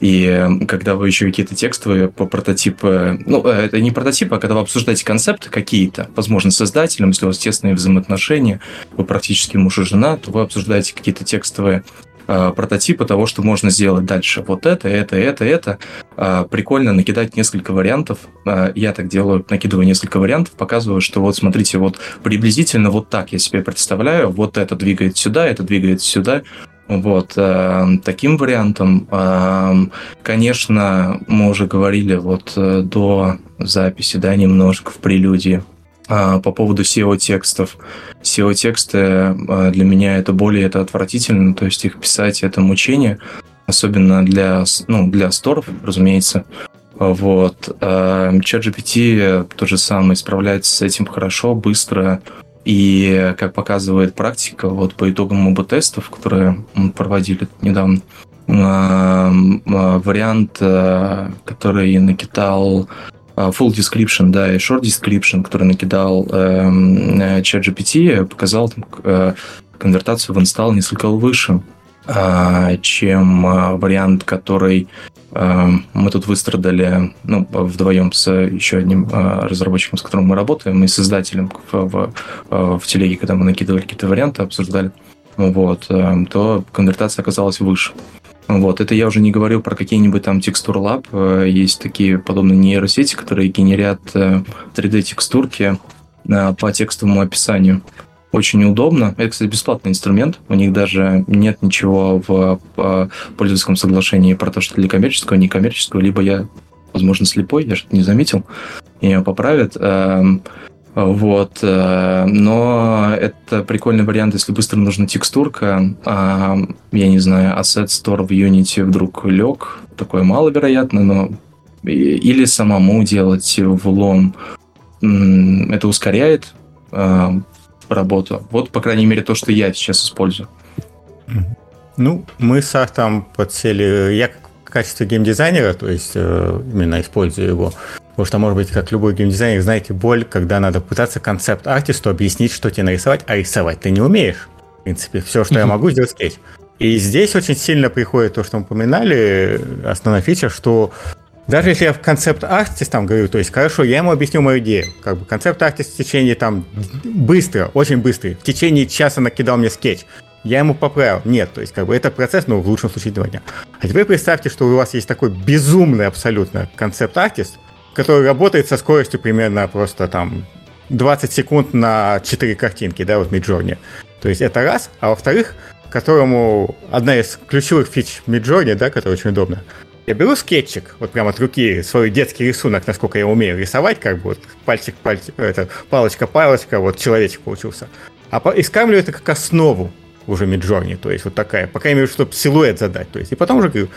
И когда вы еще какие-то текстовые по прототипы, ну, э, это не прототипы, а когда вы обсуждаете концепты какие-то, возможно, с создателем, если у вас тесные взаимоотношения, вы практически муж и жена, то вы обсуждаете какие-то текстовые э, прототипы того, что можно сделать дальше. Вот это, это, это, это. Э, прикольно накидать несколько вариантов. Э, я так делаю, накидываю несколько вариантов, показываю, что вот смотрите, вот приблизительно вот так я себе представляю, вот это двигает сюда, это двигает сюда. Вот, э, таким вариантом, э, конечно, мы уже говорили вот до записи, да, немножко в прелюдии, по поводу SEO-текстов. SEO-тексты э, для меня это более это отвратительно, то есть их писать это мучение, особенно для, ну, для сторов, разумеется. Вот. Э, ChatGPT то же самое, справляется с этим хорошо, быстро, и, как показывает практика, вот по итогам ОБ-тестов, которые мы проводили недавно, а, а, вариант, а, который накидал full description, да, и short description, который накидал ChatGPT, показал там, конвертацию в инсталл несколько выше, чем вариант, который Эм, мы тут выстрадали, ну, вдвоем с еще одним э, разработчиком, с которым мы работаем, и создателем в, в, э, в телеге, когда мы накидывали какие-то варианты, обсуждали, вот, эм, то конвертация оказалась выше. Вот, это я уже не говорил про какие-нибудь там текстур лаб. Э, есть такие подобные нейросети, которые генерят 3D-текстурки по текстовому описанию очень удобно. Это, кстати, бесплатный инструмент. У них даже нет ничего в пользовательском соглашении про то, что для коммерческого, некоммерческого, либо я, возможно, слепой, я что-то не заметил, меня поправят. Вот. Э, но это прикольный вариант, если быстро нужна текстурка. А, я не знаю, Asset Store в Unity вдруг лег. Такое маловероятно, но или самому делать влом. Это ускоряет эм, работу. Вот, по крайней мере, то, что я сейчас использую. Ну, мы с Артом подсели... Я в качестве геймдизайнера, то есть э, именно использую его, потому что, может быть, как любой геймдизайнер, знаете боль, когда надо пытаться концепт-артисту объяснить, что тебе нарисовать, а рисовать ты не умеешь. В принципе, все, что я могу, сделать скетч. И здесь очень сильно приходит то, что мы упоминали, основная фича, что даже если я в концепт-артист там говорю, то есть, хорошо, я ему объясню мою идею. Как бы концепт-артист в течение там быстро, очень быстро, в течение часа накидал мне скетч. Я ему поправил. Нет, то есть, как бы это процесс, ну, в лучшем случае два дня. А теперь представьте, что у вас есть такой безумный абсолютно концепт-артист, который работает со скоростью примерно просто там 20 секунд на 4 картинки, да, вот Midjourney. То есть это раз. А во-вторых, которому одна из ключевых фич Midjourney, да, которая очень удобна, я беру скетчик, вот прямо от руки, свой детский рисунок, насколько я умею рисовать, как бы вот пальчик, пальчик, это, палочка-палочка, вот человечек получился. А по, и это как основу уже Миджорни, то есть вот такая, по крайней мере, чтобы силуэт задать. То есть, и потом уже говорю,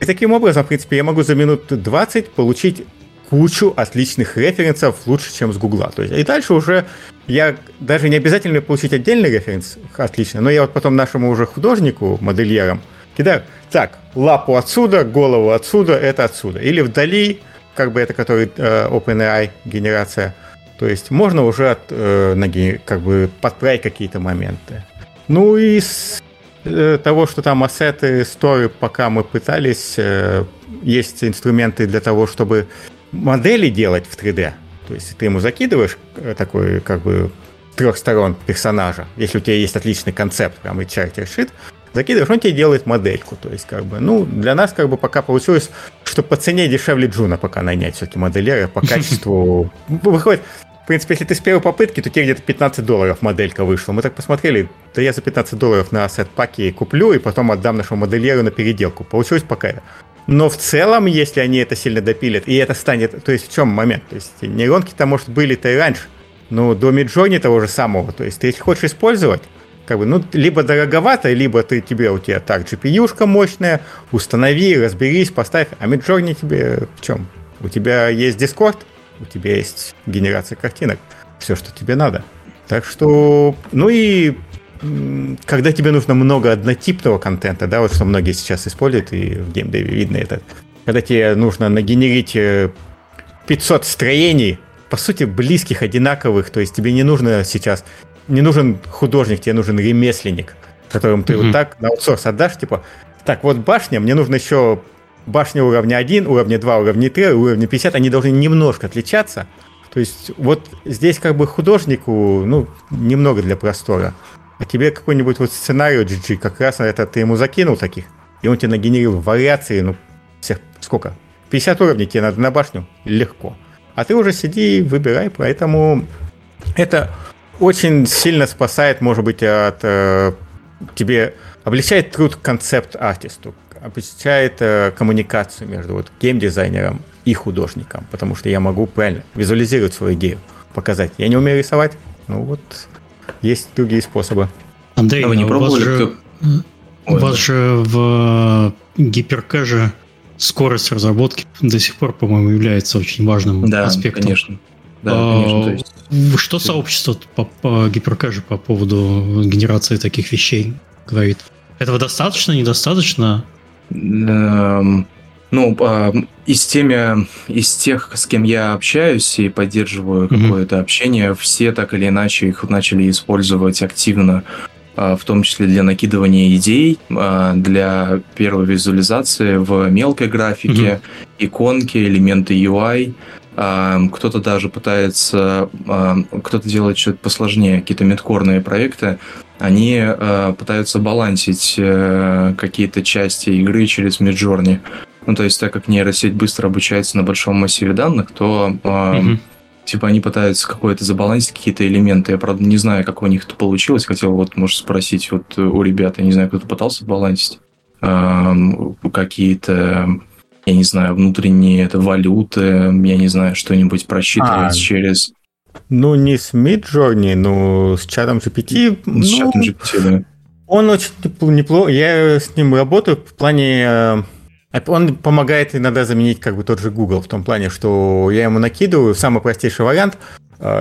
и таким образом, в принципе, я могу за минут 20 получить кучу отличных референсов лучше, чем с Гугла. То есть, и дальше уже я даже не обязательно получить отдельный референс отлично, но я вот потом нашему уже художнику, модельерам, кидаю, так, лапу отсюда, голову отсюда, это отсюда. Или вдали, как бы это который э, OpenAI генерация. То есть можно уже от э, ноги как бы подправить какие-то моменты. Ну и с э, того, что там ассеты, сторы, пока мы пытались, э, есть инструменты для того, чтобы модели делать в 3D. То есть ты ему закидываешь э, такой как бы трех сторон персонажа, если у тебя есть отличный концепт, прям и чартер шит, закидываешь, он тебе делает модельку. То есть, как бы, ну, для нас, как бы, пока получилось, что по цене дешевле Джуна пока нанять все-таки модельера, по качеству выходит. В принципе, если ты с первой попытки, то тебе где-то 15 долларов моделька вышла. Мы так посмотрели, да я за 15 долларов на ассет паки куплю и потом отдам нашему модельеру на переделку. Получилось пока но в целом, если они это сильно допилят, и это станет... То есть в чем момент? То есть нейронки-то, может, были-то и раньше, но до Midjourney того же самого. То есть ты если хочешь использовать, как бы, ну, либо дороговато, либо ты тебе, у тебя так, GPU-шка мощная, установи, разберись, поставь. А Midjourney тебе в чем? У тебя есть Discord, у тебя есть генерация картинок, все, что тебе надо. Так что, ну и когда тебе нужно много однотипного контента, да, вот что многие сейчас используют, и в геймдеве видно это, когда тебе нужно нагенерить 500 э, строений, по сути, близких, одинаковых, то есть тебе не нужно сейчас не нужен художник, тебе нужен ремесленник, которым ты mm-hmm. вот так на аутсорс отдашь, типа, так, вот башня, мне нужно еще башня уровня 1, уровня 2, уровня 3, уровня 50, они должны немножко отличаться. То есть вот здесь как бы художнику, ну, немного для простора. А тебе какой-нибудь вот сценарий GG, как раз на это ты ему закинул таких, и он тебе нагенерил вариации, ну, всех, сколько? 50 уровней тебе надо на башню? Легко. А ты уже сиди и выбирай, поэтому это очень сильно спасает, может быть, от э, тебе облегчает труд концепт-артисту, облегчает э, коммуникацию между вот геймдизайнером и художником, потому что я могу правильно визуализировать свою идею, показать. Я не умею рисовать, ну вот есть другие способы. Андрей, а вы не пробовали? У вас же, у вас же в гиперкэже скорость разработки до сих пор, по-моему, является очень важным да, аспектом. конечно. Да, а, конечно. Есть... Что сообщество по, по гиперкэже по поводу генерации таких вещей говорит? Этого достаточно, недостаточно? Эм, ну, а, из, теми, из тех, с кем я общаюсь и поддерживаю mm-hmm. какое-то общение, все так или иначе их начали использовать активно, а, в том числе для накидывания идей, а, для первой визуализации в мелкой графике, mm-hmm. иконки, элементы UI. Кто-то даже пытается, кто-то делает что-то посложнее, какие-то медкорные проекты, они пытаются балансить э, какие-то части игры через Midjourney. Ну, то есть, так как нейросеть быстро обучается на большом массиве данных, то э, mm-hmm. типа они пытаются какое-то забалансить какие-то элементы. Я, правда, не знаю, как у них это получилось. Хотел вот, может, спросить вот у ребят, я не знаю, кто-то пытался балансить э, какие-то я не знаю, внутренние это валюты, я не знаю, что-нибудь просчитывать а, через... Ну, не с Midjourney, но с чатом GPT. С ну, чатом GPT, да. Он очень неплохо. Я с ним работаю в плане э, он помогает иногда заменить как бы тот же Google в том плане, что я ему накидываю самый простейший вариант,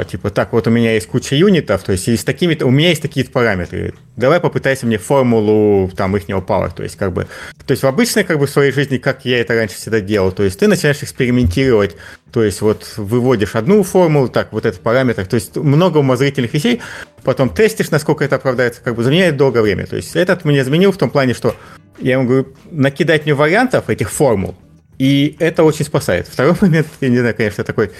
типа, так, вот у меня есть куча юнитов, то есть и с такими у меня есть такие параметры. Давай попытайся мне формулу там ихнего power, то есть как бы, то есть в обычной как бы своей жизни, как я это раньше всегда делал, то есть ты начинаешь экспериментировать, то есть вот выводишь одну формулу, так, вот этот параметр, то есть много умозрительных вещей, потом тестишь, насколько это оправдается, как бы заменяет долгое время. То есть этот мне изменил в том плане, что я ему говорю, накидать мне вариантов этих формул, и это очень спасает. Второй момент, я не знаю, конечно, такой,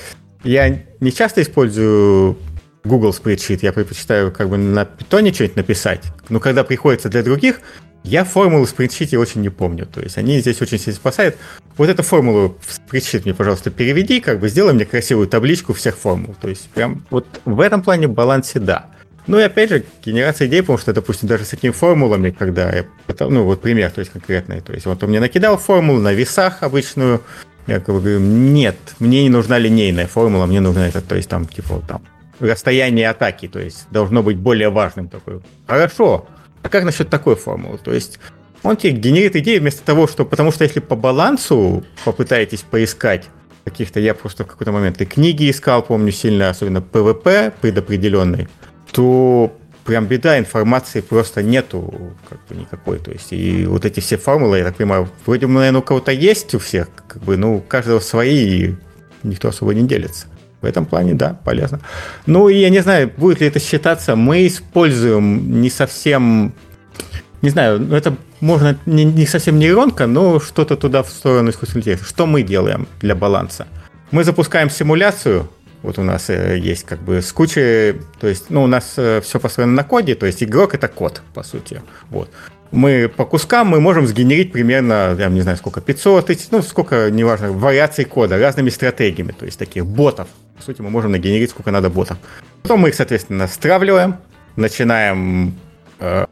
я не часто использую Google Spreadsheet, я предпочитаю как бы на питоне что-нибудь написать, но когда приходится для других, я формулу в спринтшите очень не помню. То есть они здесь очень сильно спасают. Вот эту формулу в спринтшит мне, пожалуйста, переведи, как бы сделай мне красивую табличку всех формул. То есть прям вот в этом плане балансе да. Ну и опять же, генерация идей, потому что, допустим, даже с такими формулами, когда я, ну вот пример, то есть конкретный, то есть вот он мне накидал формулу на весах обычную, я как бы говорю, нет, мне не нужна линейная формула, мне нужна это, то есть там, типа, там, расстояние атаки, то есть должно быть более важным такой. Хорошо, а как насчет такой формулы? То есть он тебе генерит идеи вместо того, что... Потому что если по балансу попытаетесь поискать каких-то... Я просто в какой-то момент и книги искал, помню, сильно, особенно ПВП предопределенный, то прям беда, информации просто нету как бы никакой. То есть, и вот эти все формулы, я так понимаю, вроде, наверное, у кого-то есть у всех, как бы, ну, у каждого свои, и никто особо не делится. В этом плане, да, полезно. Ну, и я не знаю, будет ли это считаться, мы используем не совсем, не знаю, ну, это можно не, не совсем нейронка, но что-то туда в сторону искусственного интеллекта. Что мы делаем для баланса? Мы запускаем симуляцию, вот у нас э, есть как бы с кучей, то есть, ну, у нас э, все построено на коде, то есть игрок это код, по сути. Вот. Мы по кускам мы можем сгенерить примерно, я не знаю, сколько, 500 тысяч, ну, сколько, неважно, вариаций кода разными стратегиями, то есть таких ботов. По сути, мы можем нагенерить сколько надо ботов. Потом мы их, соответственно, стравливаем, начинаем э,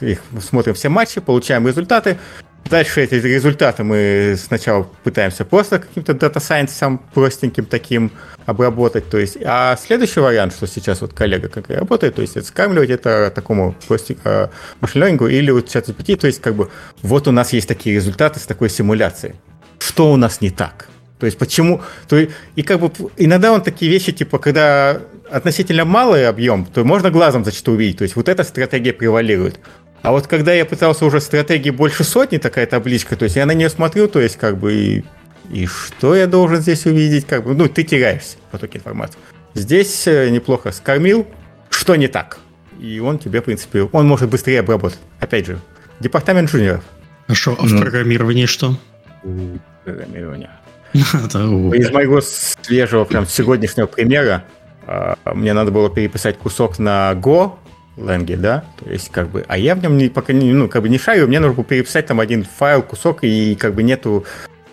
их, смотрим все матчи, получаем результаты, Дальше эти результаты мы сначала пытаемся просто каким-то дата-сайенсом простеньким таким обработать. То есть, а следующий вариант, что сейчас вот коллега как работает, то есть это скармливать это такому простенькому machine learning или вот ChatGPT, то есть как бы вот у нас есть такие результаты с такой симуляцией. Что у нас не так? То есть почему? То есть, и как бы иногда он такие вещи, типа, когда относительно малый объем, то можно глазом зачастую увидеть. То есть вот эта стратегия превалирует. А вот когда я пытался уже стратегии больше сотни, такая табличка, то есть я на нее смотрю, то есть как бы и, и что я должен здесь увидеть, как бы, ну, ты теряешься в потоке информации. Здесь э, неплохо скормил, что не так. И он тебе, в принципе, он может быстрее обработать. Опять же, департамент джуниоров. Хорошо, а в ну. программировании что? программирования. Из моего свежего, прям сегодняшнего примера, а, мне надо было переписать кусок на Go, Ленге, да, то есть как бы, а я в нем не, пока не, ну, как бы не шарю, мне нужно переписать там один файл, кусок, и как бы нету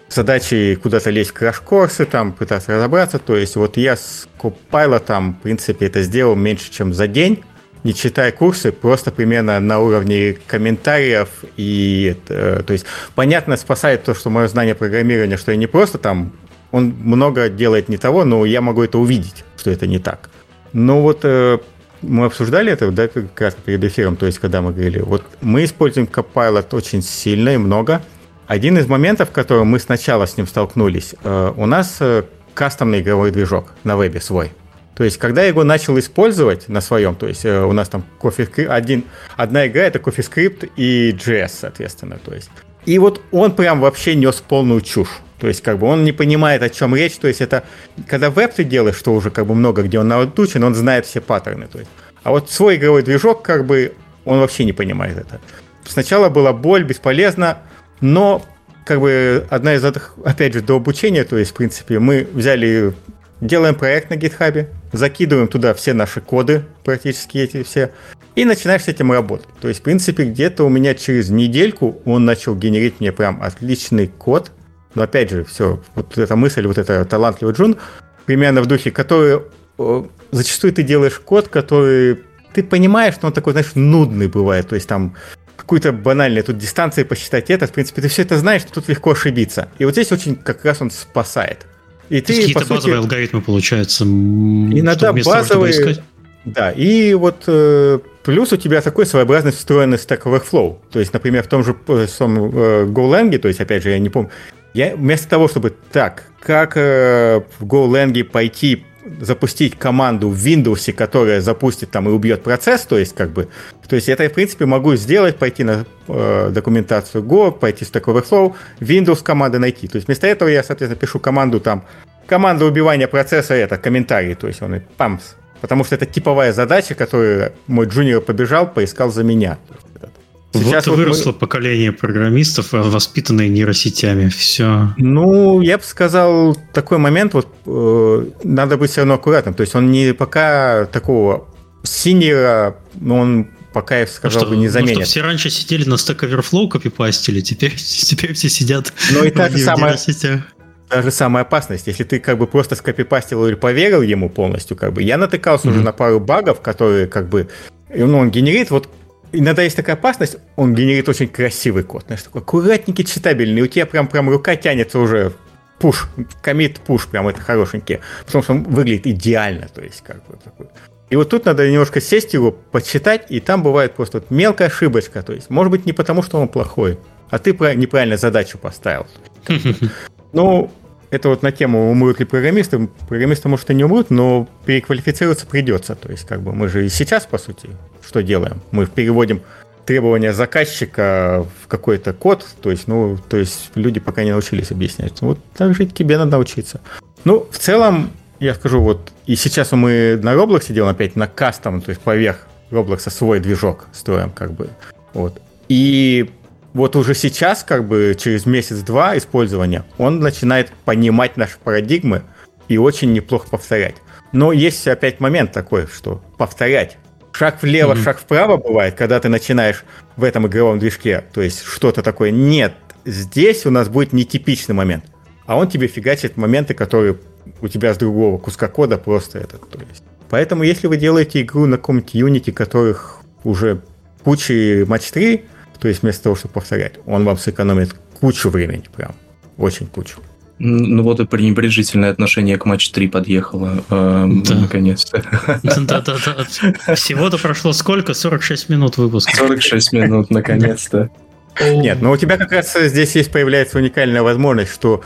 задачи куда-то лезть в краш-курсы, там, пытаться разобраться, то есть вот я с Copilot там, в принципе, это сделал меньше, чем за день, не читая курсы, просто примерно на уровне комментариев и это, то есть понятно спасает то, что мое знание программирования, что я не просто там он много делает не того, но я могу это увидеть, что это не так. Но вот э, мы обсуждали это, да, как раз перед эфиром, то есть когда мы говорили, вот мы используем Copilot очень сильно и много. Один из моментов, в котором мы сначала с ним столкнулись, э, у нас э, кастомный игровой движок на вебе свой. То есть, когда я его начал использовать на своем, то есть э, у нас там CoffeeScript, один, одна игра это CoffeeScript и JS, соответственно. То есть. И вот он прям вообще нес полную чушь. То есть, как бы он не понимает, о чем речь. То есть, это когда веб ты делаешь, что уже как бы много где он научен, он знает все паттерны. То есть. А вот свой игровой движок, как бы, он вообще не понимает это. Сначала была боль, бесполезно, но как бы одна из этих, опять же, до обучения, то есть, в принципе, мы взяли, делаем проект на гитхабе, закидываем туда все наши коды, практически эти все, и начинаешь с этим работать. То есть, в принципе, где-то у меня через недельку он начал генерить мне прям отличный код, но опять же, все, вот эта мысль, вот это талантливый Джун, примерно в духе, который зачастую ты делаешь код, который ты понимаешь, что он такой, знаешь, нудный бывает. То есть там какую-то банальную тут дистанции посчитать это, в принципе, ты все это знаешь, что тут легко ошибиться. И вот здесь очень как раз он спасает. И ты, какие-то сути, базовые алгоритмы получаются. Иногда базовые. Того, да, и вот э, плюс у тебя такой своеобразный встроенный Stack Overflow. То есть, например, в том же в том, э, GoLang, то есть, опять же, я не помню, я вместо того, чтобы так, как э, в GoLang пойти запустить команду в Windows, которая запустит там и убьет процесс, то есть как бы, то есть это я в принципе могу сделать, пойти на э, документацию Go, пойти в Stack Overflow, Windows команды найти. То есть вместо этого я, соответственно, пишу команду там, команда убивания процесса, это комментарий, то есть он и памс, потому что это типовая задача, которую мой джуниор побежал, поискал за меня. Сейчас вот, вот выросло мы... поколение программистов, а воспитанные нейросетями. Все. Ну, я бы сказал, такой момент, вот э, надо быть все равно аккуратным. То есть он не пока такого синера, он пока, я сказал ну, бы, не заменит. Ну, что, все раньше сидели на Stack Overflow, копипастили, теперь, теперь все сидят Ну и та же самая, та же самая опасность. Если ты как бы просто скопипастил или поверил ему полностью, как бы, я натыкался mm-hmm. уже на пару багов, которые как бы, ну, он генерит вот иногда есть такая опасность, он генерит очень красивый код, знаешь, такой аккуратненький, читабельный, у тебя прям, прям рука тянется уже пуш, комит пуш, прям это хорошенький, потому что он выглядит идеально, то есть как бы такой. И вот тут надо немножко сесть его, почитать, и там бывает просто вот мелкая ошибочка, то есть может быть не потому, что он плохой, а ты неправильно задачу поставил. Ну, это вот на тему, умрут ли программисты. Программисты, может, и не умрут, но переквалифицироваться придется. То есть, как бы мы же и сейчас, по сути, что делаем? Мы переводим требования заказчика в какой-то код, то есть, ну, то есть люди пока не научились объяснять. Вот так же тебе надо научиться. Ну, в целом, я скажу, вот и сейчас мы на Roblox делаем опять на кастом, то есть поверх Roblox свой движок строим, как бы. Вот. И вот уже сейчас, как бы через месяц-два использования, он начинает понимать наши парадигмы и очень неплохо повторять. Но есть опять момент такой, что повторять. Шаг влево, mm-hmm. шаг вправо бывает, когда ты начинаешь в этом игровом движке, то есть что-то такое. Нет, здесь у нас будет нетипичный момент. А он тебе фигачит моменты, которые у тебя с другого куска кода просто этот. То есть. Поэтому если вы делаете игру на каком-нибудь Unity, которых уже куча матч 3, то есть вместо того, чтобы повторять, он вам сэкономит кучу времени, прям, очень кучу. Ну вот и пренебрежительное отношение к матч 3 подъехало э, да. наконец-то. Да-да-да. Всего-то прошло сколько? 46 минут выпуска. 46 минут, наконец-то. Нет, но у тебя как раз здесь есть появляется уникальная возможность, что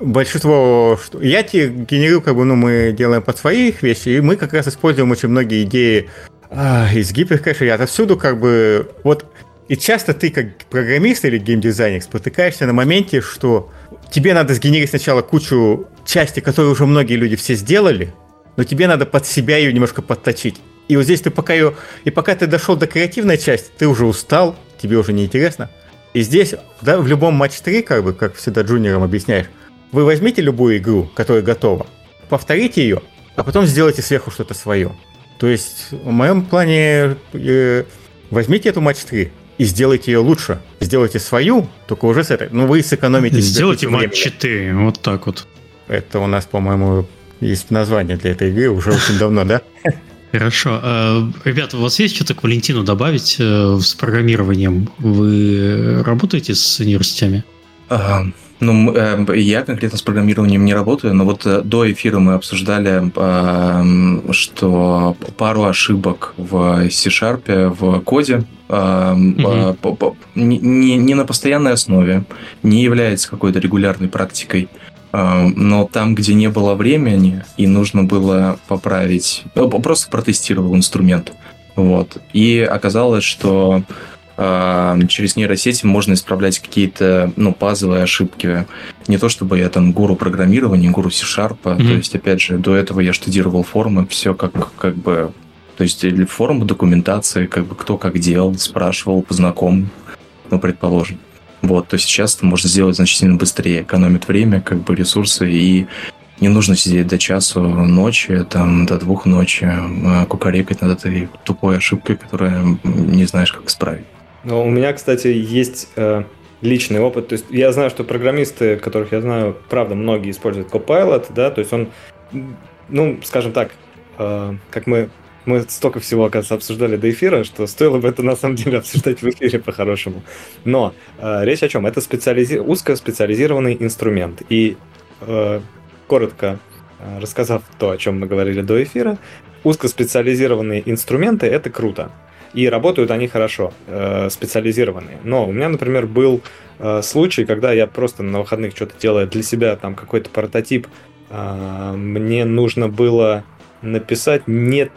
большинство... Что... Я тебе генерирую, как бы, ну, мы делаем под своих вещи, и мы как раз используем очень многие идеи а, из гиперкэша, и отовсюду, как бы... Вот и часто ты, как программист или геймдизайнер, спотыкаешься на моменте, что тебе надо сгенерить сначала кучу части, которые уже многие люди все сделали, но тебе надо под себя ее немножко подточить. И вот здесь ты пока ее... И пока ты дошел до креативной части, ты уже устал, тебе уже неинтересно. И здесь, да, в любом матч 3, как бы, как всегда джуниорам объясняешь, вы возьмите любую игру, которая готова, повторите ее, а потом сделайте сверху что-то свое. То есть, в моем плане, э, возьмите эту матч 3 и сделайте ее лучше. Сделайте свою, только уже с этой. Ну, вы сэкономите... Сделайте матч 4, вот так вот. Это у нас, по-моему, есть название для этой игры уже очень давно, да? Хорошо. Э, ребята, у вас есть что-то к Валентину добавить э, с программированием? Вы работаете с университетами? Ну, э, я конкретно с программированием не работаю, но вот до эфира мы обсуждали, что пару ошибок в C-Sharp, в коде, угу. не на постоянной основе, не является какой-то регулярной практикой. Но там, где не было времени и нужно было поправить, просто протестировал инструмент. Вот. И оказалось, что через нейросети можно исправлять какие-то ну, базовые ошибки. Не то чтобы я там гуру программирования, гуру C-Sharp. Mm-hmm. То есть, опять же, до этого я штудировал формы, все как, как бы... То есть, форму документации, как бы кто как делал, спрашивал по знакомым, ну, предположим. Вот, то сейчас это можно сделать значительно быстрее, экономит время, как бы ресурсы, и не нужно сидеть до часу ночи, там, до двух ночи, а кукарекать над этой тупой ошибкой, которая не знаешь, как исправить. Ну, у меня, кстати, есть э, личный опыт. То есть я знаю, что программисты, которых я знаю, правда, многие используют Copilot, да, то есть он, ну, скажем так, э, как мы мы столько всего, оказывается, обсуждали до эфира, что стоило бы это на самом деле обсуждать в эфире по-хорошему. Но э, речь о чем? Это специализи... узкоспециализированный инструмент. И э, коротко э, рассказав то, о чем мы говорили до эфира, узкоспециализированные инструменты это круто. И работают они хорошо, э, специализированные. Но у меня, например, был э, случай, когда я просто на выходных что-то делая для себя, там какой-то прототип, э, мне нужно было написать не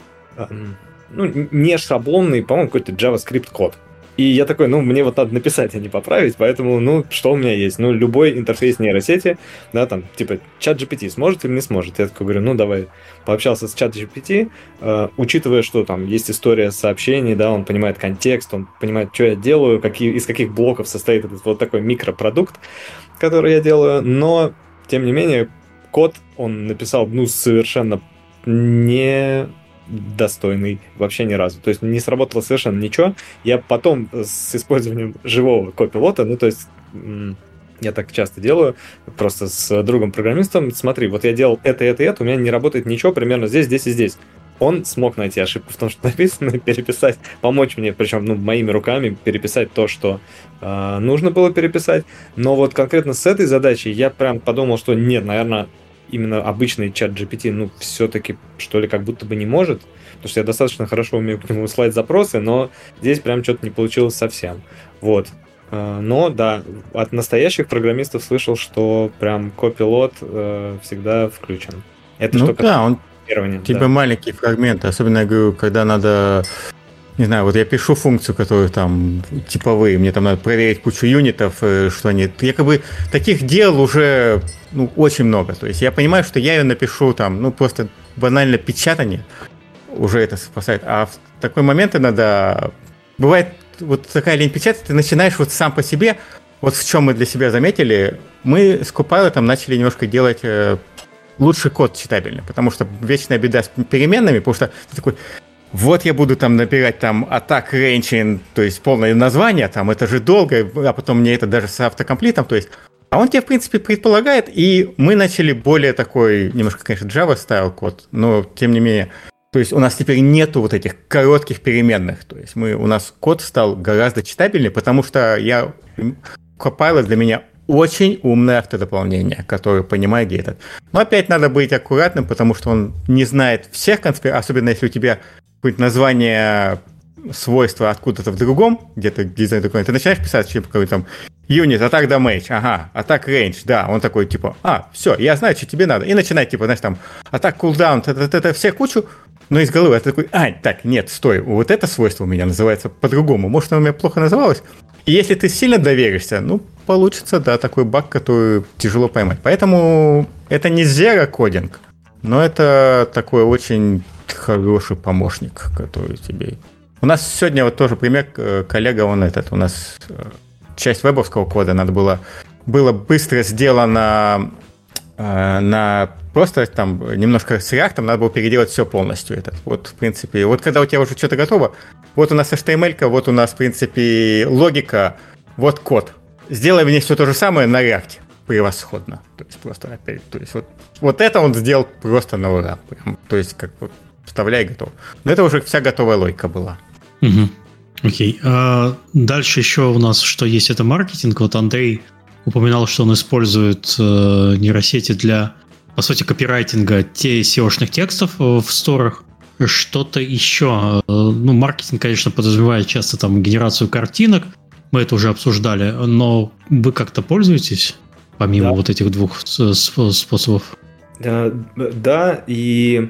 ну, не шаблонный, по-моему, какой-то JavaScript код. И я такой, ну, мне вот надо написать, а не поправить, поэтому, ну, что у меня есть? Ну, любой интерфейс нейросети, да, там, типа, чат GPT сможет или не сможет? Я такой говорю, ну, давай, пообщался с чат GPT, э, учитывая, что там есть история сообщений, да, он понимает контекст, он понимает, что я делаю, какие, из каких блоков состоит этот вот такой микропродукт, который я делаю, но, тем не менее, код он написал, ну, совершенно не достойный вообще ни разу. То есть не сработало совершенно ничего. Я потом с использованием живого копилота, ну то есть я так часто делаю, просто с другом-программистом, смотри, вот я делал это, это, это, у меня не работает ничего примерно здесь, здесь и здесь. Он смог найти ошибку в том, что написано, переписать, помочь мне, причем ну, моими руками переписать то, что э, нужно было переписать. Но вот конкретно с этой задачей я прям подумал, что нет, наверное, именно обычный чат GPT, ну, все-таки, что ли, как будто бы не может, потому что я достаточно хорошо умею к нему слать запросы, но здесь прям что-то не получилось совсем. Вот. А, но да, от настоящих программистов слышал, что прям копилот э, всегда включен. Это ну, что да, он типа да. маленькие фрагменты, особенно я говорю, когда надо не знаю, вот я пишу функцию, которую там типовые, мне там надо проверить кучу юнитов, э, что они... Якобы таких дел уже ну, очень много. То есть я понимаю, что я ее напишу там, ну, просто банально печатание уже это спасает. А в такой момент иногда бывает вот такая лень печатать, ты начинаешь вот сам по себе, вот в чем мы для себя заметили, мы с Copilot начали немножко делать э, лучший код читабельный, потому что вечная беда с переменными, потому что ты такой, вот я буду там набирать там атак рейнчин, то есть полное название, там это же долго, а потом мне это даже с автокомплитом, то есть а он тебе, в принципе, предполагает, и мы начали более такой, немножко, конечно, Java стайл код, но тем не менее, то есть у нас теперь нету вот этих коротких переменных, то есть мы, у нас код стал гораздо читабельнее, потому что я, Copilot для меня очень умное автодополнение, которое понимает, где этот. Но опять надо быть аккуратным, потому что он не знает всех конспираций, особенно если у тебя какое-то название свойства откуда-то в другом, где-то дизайн документ, ты начинаешь писать типа какой-то там юнит, атак damage, ага, атак range, да, он такой типа, а, все, я знаю, что тебе надо, и начинает типа, знаешь, там, атак cooldown, это, все кучу, но из головы это такой, а, так, нет, стой, вот это свойство у меня называется по-другому, может, оно у меня плохо называлось, и если ты сильно доверишься, ну, получится, да, такой баг, который тяжело поймать. Поэтому это не zero кодинг, но это такой очень хороший помощник, который тебе... У нас сегодня вот тоже пример, э, коллега, он этот, у нас э, часть вебовского кода надо было, было быстро сделано э, на просто там немножко с React надо было переделать все полностью. Это. Вот, в принципе, вот когда у тебя уже что-то готово, вот у нас HTML, вот у нас, в принципе, логика, вот код. Сделай мне все то же самое на React превосходно. То есть просто опять, то есть вот, вот это он сделал просто на ура. Прям, то есть как вот вставляй готов. Но это уже вся готовая логика была. Угу. Окей. А дальше еще у нас что есть, это маркетинг. Вот Андрей упоминал, что он использует э, нейросети для, по сути, копирайтинга те SEO-шных текстов в сторах. Что-то еще. Э, ну, маркетинг, конечно, подразумевает часто там генерацию картинок. Мы это уже обсуждали. Но вы как-то пользуетесь? Помимо да. вот этих двух способов. Да, да, и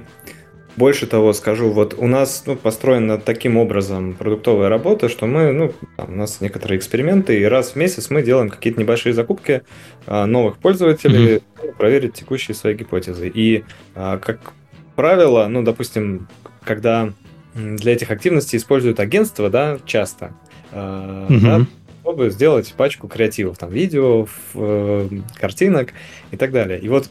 больше того скажу, вот у нас ну, построена таким образом продуктовая работа, что мы, ну, там, у нас некоторые эксперименты, и раз в месяц мы делаем какие-то небольшие закупки а, новых пользователей, mm-hmm. проверить текущие свои гипотезы. И, а, как правило, ну, допустим, когда для этих активностей используют агентство, да, часто, а, mm-hmm. да, чтобы сделать пачку креативов, там, видео, э, картинок и так далее. И вот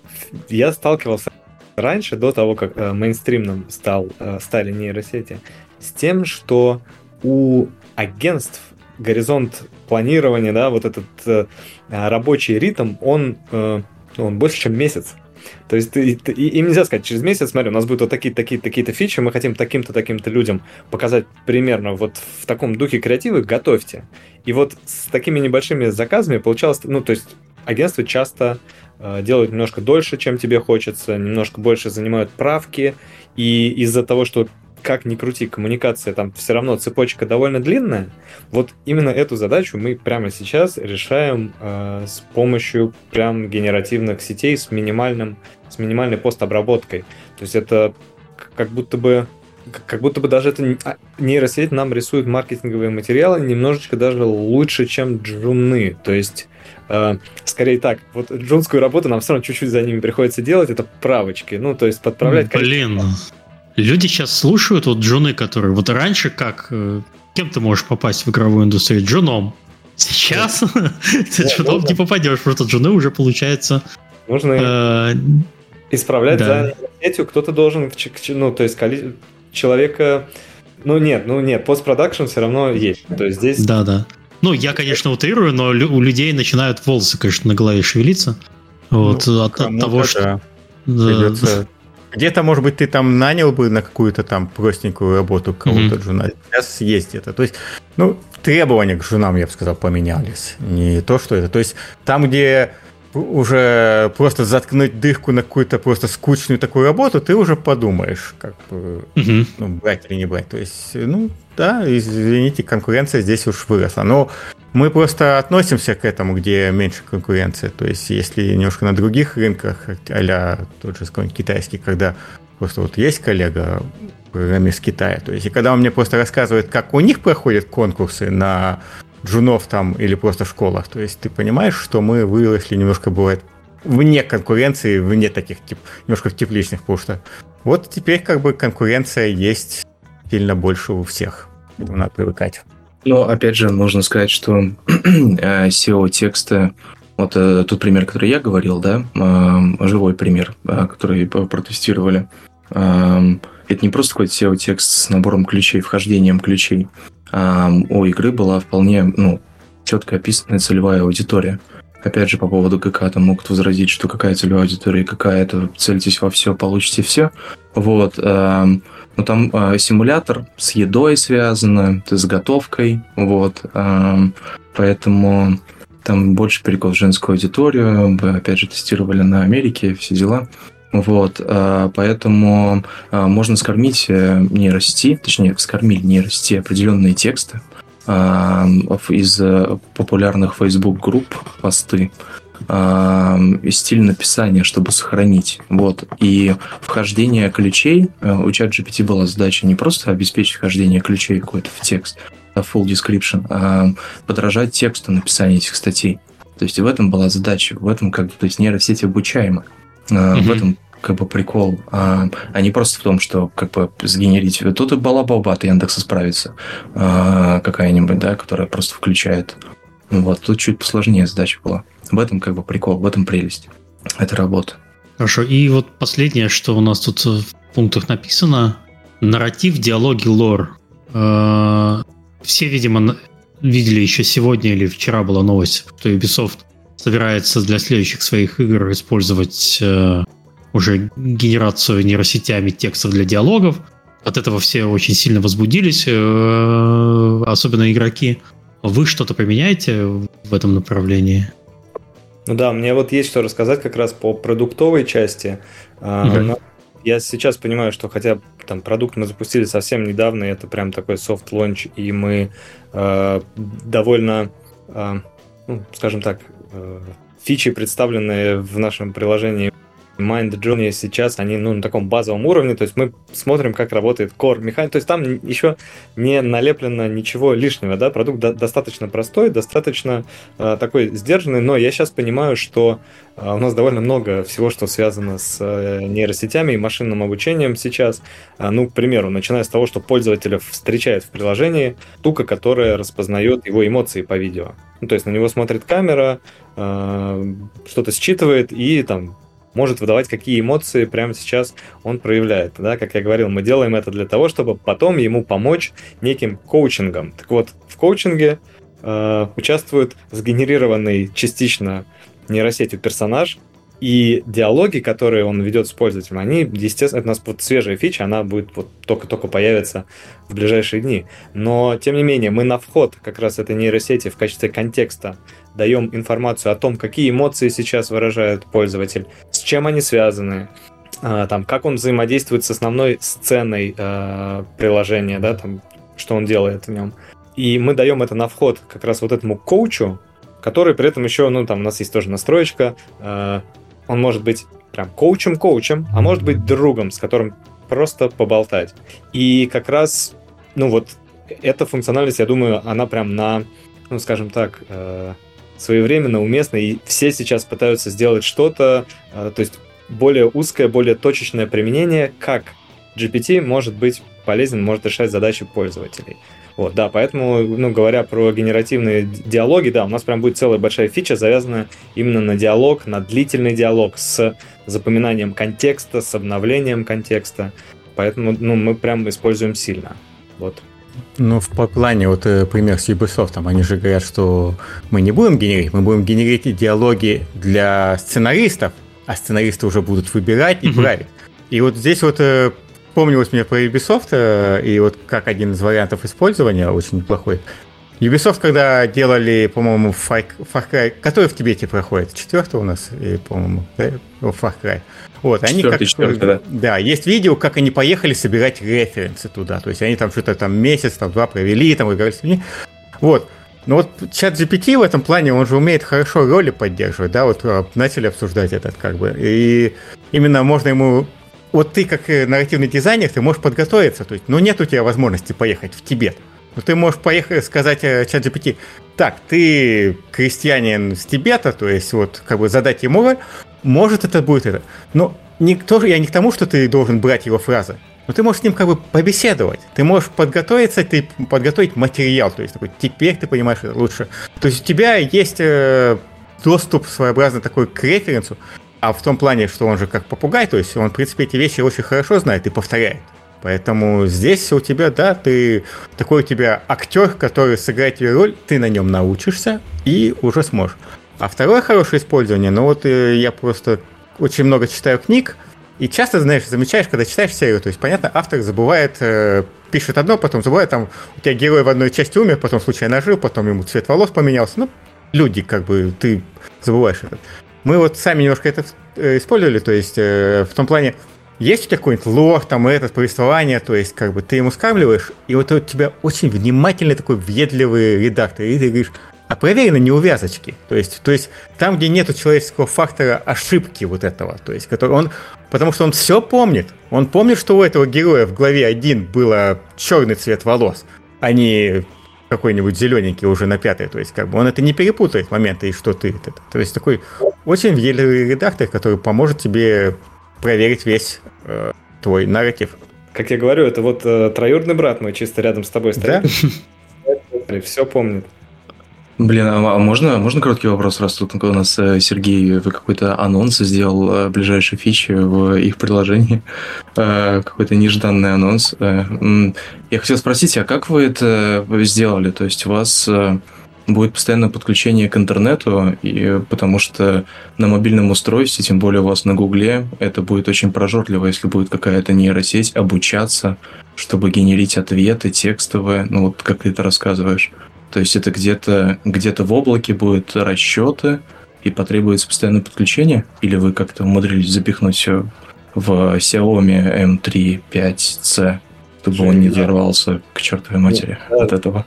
я сталкивался раньше, до того, как э, мейнстримным стал, э, стали нейросети, с тем, что у агентств горизонт планирования, да, вот этот э, рабочий ритм, он, э, он больше, чем месяц. То есть ты, ты, им нельзя сказать, через месяц, смотри, у нас будут вот такие-то такие, такие-то фичи, мы хотим таким-то, таким-то людям показать примерно вот в таком духе креативы, готовьте. И вот с такими небольшими заказами получалось, ну, то есть агентства часто э, делают немножко дольше, чем тебе хочется, немножко больше занимают правки, и из-за того, что как ни крути, коммуникация там все равно цепочка довольно длинная. Вот именно эту задачу мы прямо сейчас решаем э, с помощью прям генеративных сетей с минимальным, с минимальной постобработкой. То есть это как будто бы как будто бы даже эта а, нейросеть нам рисует маркетинговые материалы немножечко даже лучше, чем джуны. То есть, э, скорее так, вот джунскую работу нам все равно чуть-чуть за ними приходится делать, это правочки. Ну, то есть подправлять... Блин, Люди сейчас слушают вот джуны, которые... Вот раньше как... Э, кем ты можешь попасть в игровую индустрию? Джуном. Сейчас ты джуном не попадешь, просто джуны уже получается... Нужно э, исправлять за сетью. Кто-то должен... Ну, то есть человека... Ну нет, ну нет, постпродакшн все равно есть. То есть здесь... Да, да. Ну, я, конечно, утрирую, но у людей начинают волосы, конечно, на голове шевелиться. Вот ну, от, от того, что... Придется где-то, может быть, ты там нанял бы на какую-то там простенькую работу кого-то mm-hmm. жена. Сейчас есть где-то. То есть, ну, требования к женам, я бы сказал, поменялись. Не то, что это. То есть, там, где уже просто заткнуть дырку на какую-то просто скучную такую работу, ты уже подумаешь, как бы, mm-hmm. ну, брать или не брать. То есть, ну, да, извините, конкуренция здесь уж выросла. Но мы просто относимся к этому, где меньше конкуренции. То есть, если немножко на других рынках, а тот же какой-нибудь китайский, когда просто вот есть коллега, программист Китая, то есть, и когда он мне просто рассказывает, как у них проходят конкурсы на джунов там или просто школах, то есть ты понимаешь, что мы выросли немножко, бывает, вне конкуренции, вне таких, тип, немножко тепличных, потому что вот теперь как бы конкуренция есть сильно больше у всех. К надо привыкать. Ну, опять же, нужно сказать, что э, SEO текста, вот э, тот пример, который я говорил, да, э, живой пример, который протестировали, это не просто какой-то SEO-текст с набором ключей, вхождением ключей. У игры была вполне ну, четко описанная целевая аудитория. Опять же, по поводу ГК, там могут возразить, что какая целевая аудитория, какая это, цельтесь во все, получите все. Вот. Ну, там э, симулятор с едой связано, с готовкой, вот. Э, поэтому там больше перекос в женскую аудиторию. Опять же, тестировали на Америке, все дела. Вот, э, поэтому э, можно скормить э, нейросети, точнее, вскормить нейросети определенные тексты из популярных Facebook групп посты, стиль написания, чтобы сохранить. Вот. И вхождение ключей, у ChatGPT была задача не просто обеспечить вхождение ключей какой-то в текст, а full description, а подражать тексту написания этих статей. То есть в этом была задача, в этом как бы, то есть нейросеть обучаема. Mm-hmm. В этом как бы прикол, а, а не просто в том, что как бы сгенерить. Тут и балабаба от Яндекса справится а, какая-нибудь, да, которая просто включает Вот, тут чуть посложнее задача была. В этом как бы прикол, в этом прелесть этой работы. Хорошо, и вот последнее, что у нас тут в пунктах написано, нарратив, диалоги, лор. Э, все, видимо, видели еще сегодня или вчера была новость, что Ubisoft собирается для следующих своих игр использовать э, уже генерацию нейросетями текстов для диалогов. От этого все очень сильно возбудились, э, особенно игроки. Вы что-то применяете в этом направлении? Ну да, мне вот есть что рассказать как раз по продуктовой части. Mm-hmm. Я сейчас понимаю, что хотя там продукт мы запустили совсем недавно, это прям такой soft launch, и мы э, довольно, э, ну, скажем так, фичи, представленные в нашем приложении Mind Journey сейчас, они ну, на таком базовом уровне, то есть мы смотрим, как работает core механика, то есть там еще не налеплено ничего лишнего, да, продукт до- достаточно простой, достаточно э, такой сдержанный, но я сейчас понимаю, что э, у нас довольно много всего, что связано с э, нейросетями и машинным обучением сейчас. Э, ну, к примеру, начиная с того, что пользователя встречает в приложении штука, которая распознает его эмоции по видео. Ну, то есть на него смотрит камера, что-то считывает и там может выдавать, какие эмоции прямо сейчас он проявляет. Да? Как я говорил, мы делаем это для того, чтобы потом ему помочь неким коучингом. Так вот, в коучинге э, участвует сгенерированный частично нейросетью персонаж, и диалоги, которые он ведет с пользователем, они, естественно, это у нас вот свежая фича, она будет вот только-только появиться в ближайшие дни. Но, тем не менее, мы на вход как раз этой нейросети в качестве контекста даем информацию о том, какие эмоции сейчас выражает пользователь, с чем они связаны, а, там, как он взаимодействует с основной сценой э, приложения, да, там, что он делает в нем. И мы даем это на вход как раз вот этому коучу, который при этом еще, ну, там у нас есть тоже настроечка, э, он может быть прям коучем-коучем, а может быть другом, с которым просто поболтать. И как раз, ну вот, эта функциональность, я думаю, она прям на, ну, скажем так, э, своевременно, уместно, и все сейчас пытаются сделать что-то, э, то есть более узкое, более точечное применение, как GPT может быть полезен, может решать задачи пользователей. Вот, да, поэтому, ну, говоря про генеративные диалоги, да, у нас прям будет целая большая фича, завязанная именно на диалог, на длительный диалог с запоминанием контекста, с обновлением контекста. Поэтому, ну, мы прям используем сильно. Вот. Ну, в плане, вот э, пример с Ubisoft, там, они же говорят, что мы не будем генерить, мы будем генерить диалоги для сценаристов, а сценаристы уже будут выбирать и править. И вот здесь вот э, Помнилось мне про Ubisoft, э, и вот как один из вариантов использования, очень неплохой. Ubisoft, когда делали, по-моему, Far Cry, который в Тибете проходит, четвертый у нас, и, по-моему, Far Cry. Вот, они как, четвертый, да. да, есть видео, как они поехали собирать референсы туда, то есть они там что-то там месяц, там два провели, там играли с людьми. Вот, но вот чат GPT в этом плане, он же умеет хорошо роли поддерживать, да, вот э, начали обсуждать этот как бы, и именно можно ему вот ты как э, нарративный дизайнер, ты можешь подготовиться, то есть, но нет у тебя возможности поехать в Тибет. Но ты можешь поехать сказать э, чат GPT, так, ты крестьянин с Тибета, то есть вот как бы задать ему роль, может это будет это. Но никто, я не к тому, что ты должен брать его фразы, но ты можешь с ним как бы побеседовать. Ты можешь подготовиться, ты подготовить материал. То есть такой, теперь ты понимаешь это лучше. То есть у тебя есть э, доступ своеобразно такой к референсу, а в том плане, что он же как попугай, то есть он, в принципе, эти вещи очень хорошо знает и повторяет. Поэтому здесь у тебя, да, ты такой у тебя актер, который сыграет тебе роль, ты на нем научишься и уже сможешь. А второе хорошее использование, ну вот э, я просто очень много читаю книг, и часто, знаешь, замечаешь, когда читаешь серию, то есть, понятно, автор забывает, э, пишет одно, потом забывает, там, у тебя герой в одной части умер, потом случайно жил, потом ему цвет волос поменялся, ну, люди, как бы, ты забываешь это. Мы вот сами немножко это э, использовали, то есть э, в том плане, есть у тебя какой-нибудь лор, там, этот, повествование, то есть, как бы, ты ему скармливаешь, и вот у тебя очень внимательный такой въедливый редактор, и ты говоришь, а проверены неувязочки. То есть, то есть там, где нет человеческого фактора ошибки вот этого, то есть, который он, потому что он все помнит. Он помнит, что у этого героя в главе 1 было черный цвет волос, а не какой-нибудь зелененький уже на пятой. То есть, как бы он это не перепутает моменты, и что ты это. То есть такой очень въедливый редактор, который поможет тебе проверить весь э, твой нарратив. Как я говорю, это вот э, троюродный брат мой чисто рядом с тобой стоит. Да? Все помнит. Блин, а можно, можно короткий вопрос, раз тут у нас э, Сергей вы какой-то анонс сделал э, ближайшей фичи в их приложении, э, какой-то нежданный анонс. Я хотел спросить, а как вы это сделали? То есть у вас будет постоянное подключение к интернету, и потому что на мобильном устройстве, тем более у вас на Гугле, это будет очень прожорливо, если будет какая-то нейросеть обучаться, чтобы генерить ответы текстовые, ну вот как ты это рассказываешь. То есть это где-то где в облаке будут расчеты и потребуется постоянное подключение? Или вы как-то умудрились запихнуть все в Xiaomi M3 5C, чтобы он не взорвался к чертовой матери Нет, от этого?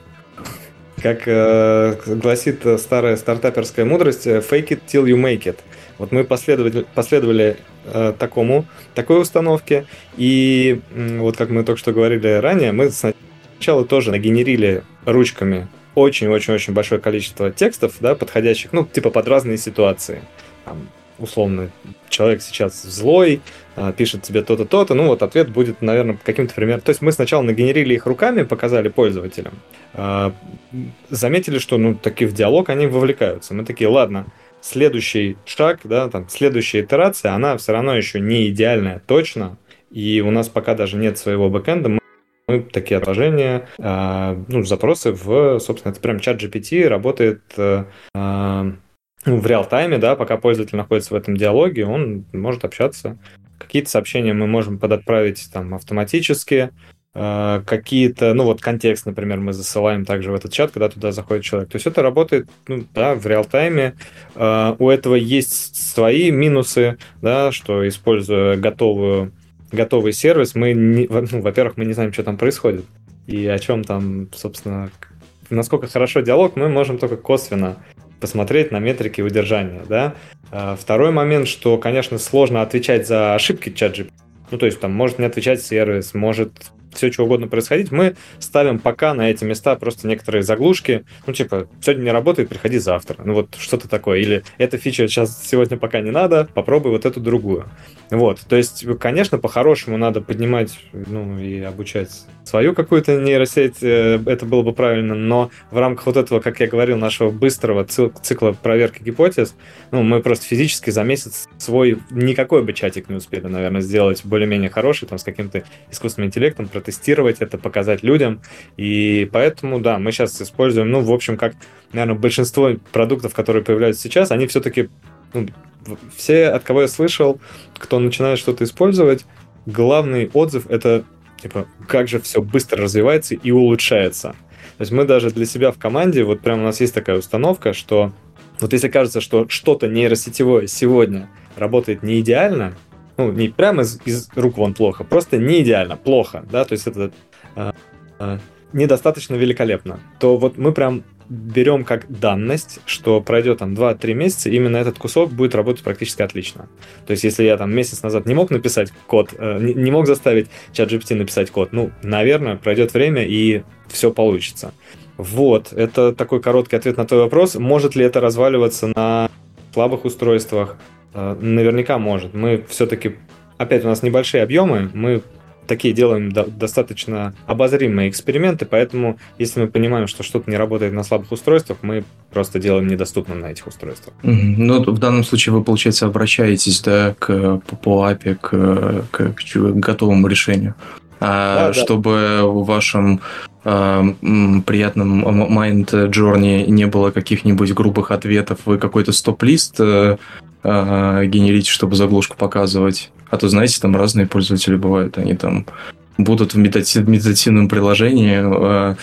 Как э, гласит старая стартаперская мудрость, fake it till you make it. Вот мы последовали, последовали э, такому, такой установке, и э, вот как мы только что говорили ранее, мы сначала тоже нагенерили ручками очень-очень-очень большое количество текстов, да, подходящих, ну, типа под разные ситуации. Там, условно, человек сейчас злой, а, пишет тебе то-то, то-то, ну вот ответ будет, наверное, каким-то примером. То есть мы сначала нагенерили их руками, показали пользователям, а, заметили, что, ну, таки в диалог они вовлекаются. Мы такие, ладно, следующий шаг, да, там, следующая итерация, она все равно еще не идеальная точно, и у нас пока даже нет своего бэкэнда, мы мы такие отложения, э, ну, запросы в, собственно, это прям чат GPT работает э, ну, в реал-тайме, да, пока пользователь находится в этом диалоге, он может общаться. Какие-то сообщения мы можем подотправить там автоматически, э, какие-то, ну вот контекст, например, мы засылаем также в этот чат, когда туда заходит человек. То есть это работает, ну, да, в реал-тайме. У этого есть свои минусы, да, что используя готовую готовый сервис, мы, не, ну, во-первых, мы не знаем, что там происходит. И о чем там, собственно, насколько хорошо диалог, мы можем только косвенно посмотреть на метрики удержания, да. А второй момент, что, конечно, сложно отвечать за ошибки ChatGPT. Ну, то есть там может не отвечать сервис, может все что угодно происходить, мы ставим пока на эти места просто некоторые заглушки, ну, типа, сегодня не работает, приходи завтра. Ну, вот что-то такое. Или эта фича сейчас сегодня пока не надо, попробуй вот эту другую. Вот, то есть, конечно, по-хорошему надо поднимать, ну, и обучать свою какую-то нейросеть, э, это было бы правильно, но в рамках вот этого, как я говорил, нашего быстрого цикла проверки гипотез, ну, мы просто физически за месяц свой никакой бы чатик не успели, наверное, сделать более-менее хороший, там, с каким-то искусственным интеллектом, протестировать это, показать людям, и поэтому, да, мы сейчас используем, ну, в общем, как, наверное, большинство продуктов, которые появляются сейчас, они все-таки ну, все, от кого я слышал, кто начинает что-то использовать, главный отзыв это типа, как же все быстро развивается и улучшается. То есть мы даже для себя в команде, вот прям у нас есть такая установка, что вот если кажется, что что-то нейросетевое сегодня работает не идеально, ну, не прямо из, из рук вон плохо, просто не идеально, плохо, да, то есть это э, э, недостаточно великолепно, то вот мы прям берем как данность, что пройдет там 2-3 месяца, именно этот кусок будет работать практически отлично. То есть, если я там месяц назад не мог написать код, э, не, мог заставить чат GPT написать код, ну, наверное, пройдет время и все получится. Вот, это такой короткий ответ на твой вопрос. Может ли это разваливаться на слабых устройствах? Э, наверняка может. Мы все-таки, опять у нас небольшие объемы, мы такие делаем до, достаточно обозримые эксперименты, поэтому если мы понимаем, что что-то не работает на слабых устройствах, мы просто делаем недоступным на этих устройствах. Ну, в данном случае вы, получается, обращаетесь да, к, по, по API к, к, к готовому решению. А да, чтобы да. в вашем э, приятном Mind Journey не было каких-нибудь грубых ответов, вы какой-то стоп-лист э, э, генерите, чтобы заглушку показывать. А то, знаете, там разные пользователи бывают, они там будут в медитативном приложении э,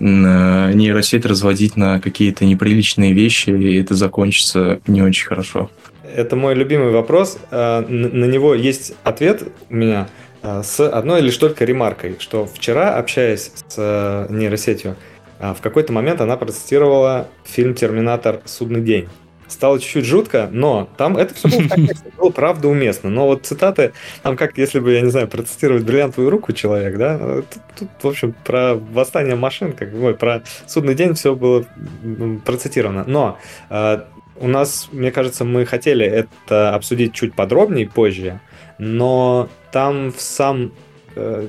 э, нейросеть разводить на какие-то неприличные вещи, и это закончится не очень хорошо. Это мой любимый вопрос. Э, на него есть ответ у меня э, с одной лишь только ремаркой, что вчера, общаясь с нейросетью, в какой-то момент она процитировала фильм «Терминатор. Судный день» стало чуть-чуть жутко, но там это все было в было правда уместно. Но вот цитаты, там как если бы, я не знаю, процитировать бриллиантовую руку человек, да, тут, тут в общем, про восстание машин, как бы, про судный день все было процитировано. Но э, у нас, мне кажется, мы хотели это обсудить чуть подробнее позже, но там в сам э,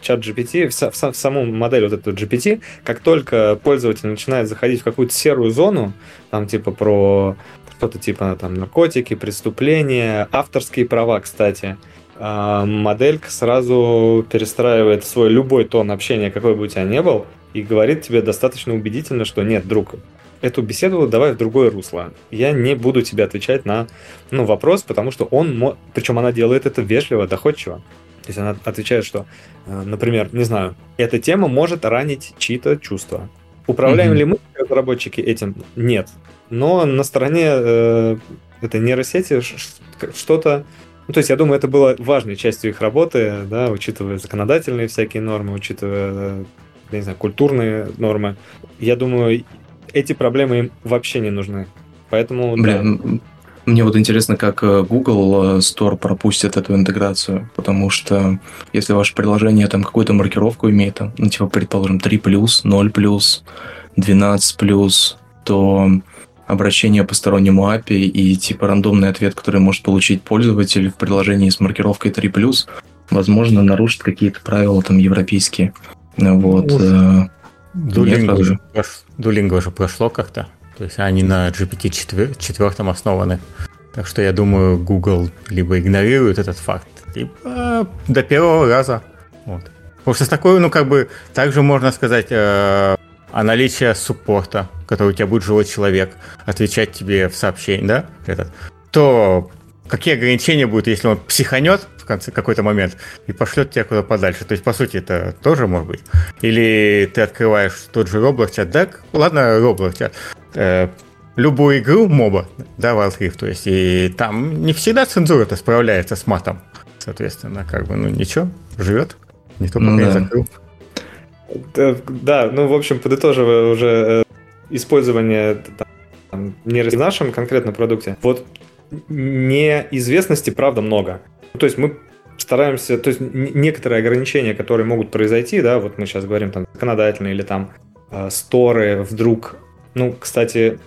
чат GPT, в, в, в саму модель вот эту GPT, как только пользователь начинает заходить в какую-то серую зону, там типа про что-то типа там наркотики, преступления, авторские права, кстати, а, моделька сразу перестраивает свой любой тон общения, какой бы у тебя ни был, и говорит тебе достаточно убедительно, что нет, друг, эту беседу давай в другое русло. Я не буду тебе отвечать на ну, вопрос, потому что он, причем она делает это вежливо, доходчиво. То есть она отвечает, что, э, например, не знаю, эта тема может ранить чьи-то чувства. Управляем mm-hmm. ли мы, разработчики, этим? Нет. Но на стороне э, этой нейросети что-то ну, то есть, я думаю, это было важной частью их работы, да, учитывая законодательные всякие нормы, учитывая, я не знаю, культурные нормы. Я думаю, эти проблемы им вообще не нужны. Поэтому... Бля, да. Мне вот интересно, как э, Google э, Store пропустит эту интеграцию, потому что если ваше приложение там какую-то маркировку имеет, там, ну, типа, предположим, 3+, 0+, 12+, то обращение по стороннему API и типа рандомный ответ, который может получить пользователь в приложении с маркировкой 3+, возможно, нарушит какие-то правила там европейские. Вот. Duolingo же прошло как-то. То есть они на GPT-4 основаны. Так что я думаю, Google либо игнорирует этот факт, либо до первого раза. Вот. Потому что с такой, ну, как бы, также можно сказать, э, о наличии суппорта, который у тебя будет живой человек, отвечать тебе в сообщении, да, этот, то какие ограничения будут, если он психанет конце какой-то момент и пошлет тебя куда подальше? То есть, по сути, это тоже может быть. Или ты открываешь тот же Roblox чат, да, ладно, Roblox чат, э, любую игру моба, да, Wild Rift, то есть, и там не всегда цензура-то справляется с матом. Соответственно, как бы, ну ничего, живет. Никто пока ну, не закрыл. Да, ну, в общем, подытоживая уже э, использование там, не в нашем конкретном продукте, вот неизвестности, правда, много. То есть мы стараемся, то есть некоторые ограничения, которые могут произойти, да, вот мы сейчас говорим там законодательные или там э, сторы вдруг, ну, кстати,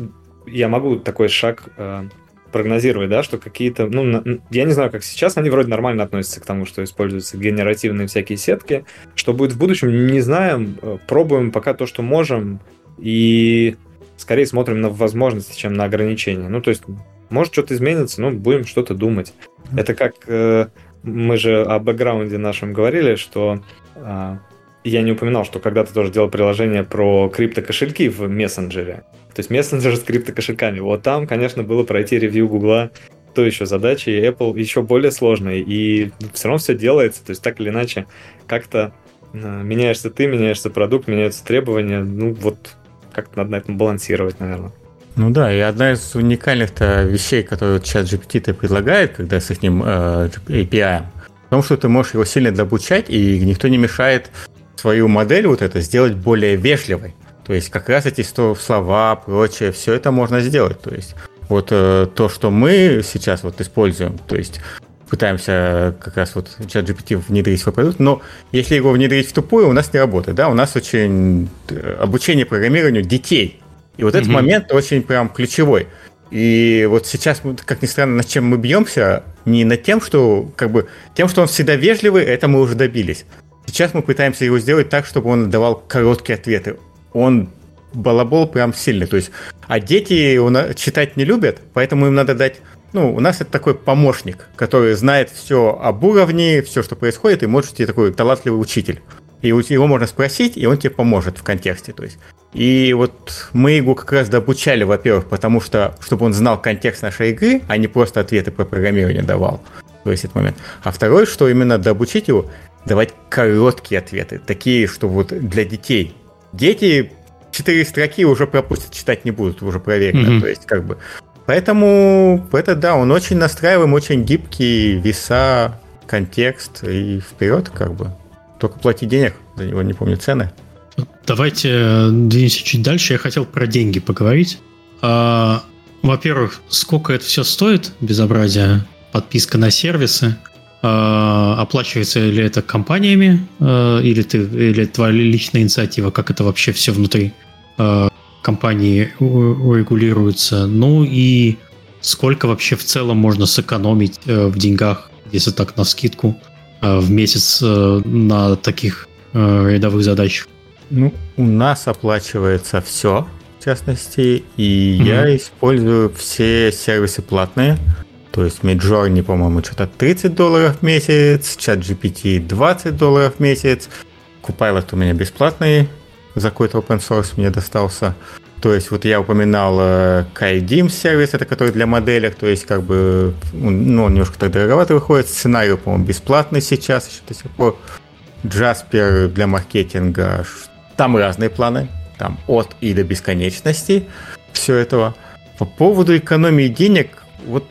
я могу такой шаг э, прогнозировать, да, что какие-то, ну, я не знаю, как сейчас, они вроде нормально относятся к тому, что используются генеративные всякие сетки. Что будет в будущем, не знаем, э, пробуем пока то, что можем, и скорее смотрим на возможности, чем на ограничения. Ну, то есть, может что-то изменится, но будем что-то думать. Это как э, мы же о бэкграунде нашем говорили, что э, я не упоминал, что когда-то тоже делал приложение про криптокошельки в мессенджере. То есть мессенджер с криптокошельками. Вот там, конечно, было пройти ревью Гугла то еще задачи, и Apple еще более сложные, и все равно все делается, то есть так или иначе, как-то э, меняешься ты, меняешься продукт, меняются требования, ну вот как-то надо на этом балансировать, наверное. Ну да, и одна из уникальных-то вещей, которые чат GPT предлагает, когда с их э, API, в том, что ты можешь его сильно добучать, и никто не мешает свою модель вот это сделать более вежливой. То есть как раз эти слова, прочее, все это можно сделать. То есть вот э, то, что мы сейчас вот используем, то есть пытаемся как раз вот чат GPT внедрить в свой продукт, но если его внедрить в тупую, у нас не работает, да, у нас очень э, обучение программированию детей. И вот mm-hmm. этот момент очень прям ключевой. И вот сейчас, как ни странно, над чем мы бьемся, не над тем, что как бы тем, что он всегда вежливый, это мы уже добились. Сейчас мы пытаемся его сделать так, чтобы он давал короткие ответы он балабол прям сильный. То есть, а дети читать не любят, поэтому им надо дать ну, у нас это такой помощник, который знает все об уровне, все, что происходит, и может быть такой талантливый учитель. И его можно спросить, и он тебе поможет в контексте. То есть. И вот мы его как раз обучали, во-первых, потому что, чтобы он знал контекст нашей игры, а не просто ответы по программированию давал в этот момент. А второй, что именно дообучить его, давать короткие ответы, такие, что вот для детей, дети четыре строки уже пропустят, читать не будут, уже проверено. Mm-hmm. То есть, как бы. Поэтому это да, он очень настраиваем, очень гибкий, веса, контекст и вперед, как бы. Только плати денег, за него не помню цены. Давайте двинемся чуть дальше. Я хотел про деньги поговорить. А, во-первых, сколько это все стоит, безобразие, подписка на сервисы. А, оплачивается ли это компаниями, а, или, ты, или твоя личная инициатива, как это вообще все внутри а, компании регулируется, ну и сколько вообще в целом можно сэкономить э, в деньгах, если так на скидку, в месяц на таких рядовых задачах? Ну, у нас оплачивается все, в частности, и mm-hmm. я использую все сервисы платные. То есть Midjourney, по-моему, что-то 30 долларов в месяц, ChatGPT 20 долларов в месяц, Copilot у меня бесплатный, за какой-то open source мне достался. То есть вот я упоминал э, KaiDim сервис, это который для моделек, то есть как бы, ну, он немножко так дороговато выходит. Сценарий, по-моему, бесплатный сейчас еще до сих пор. Jasper для маркетинга. Там разные планы. Там от и до бесконечности все этого. По поводу экономии денег, вот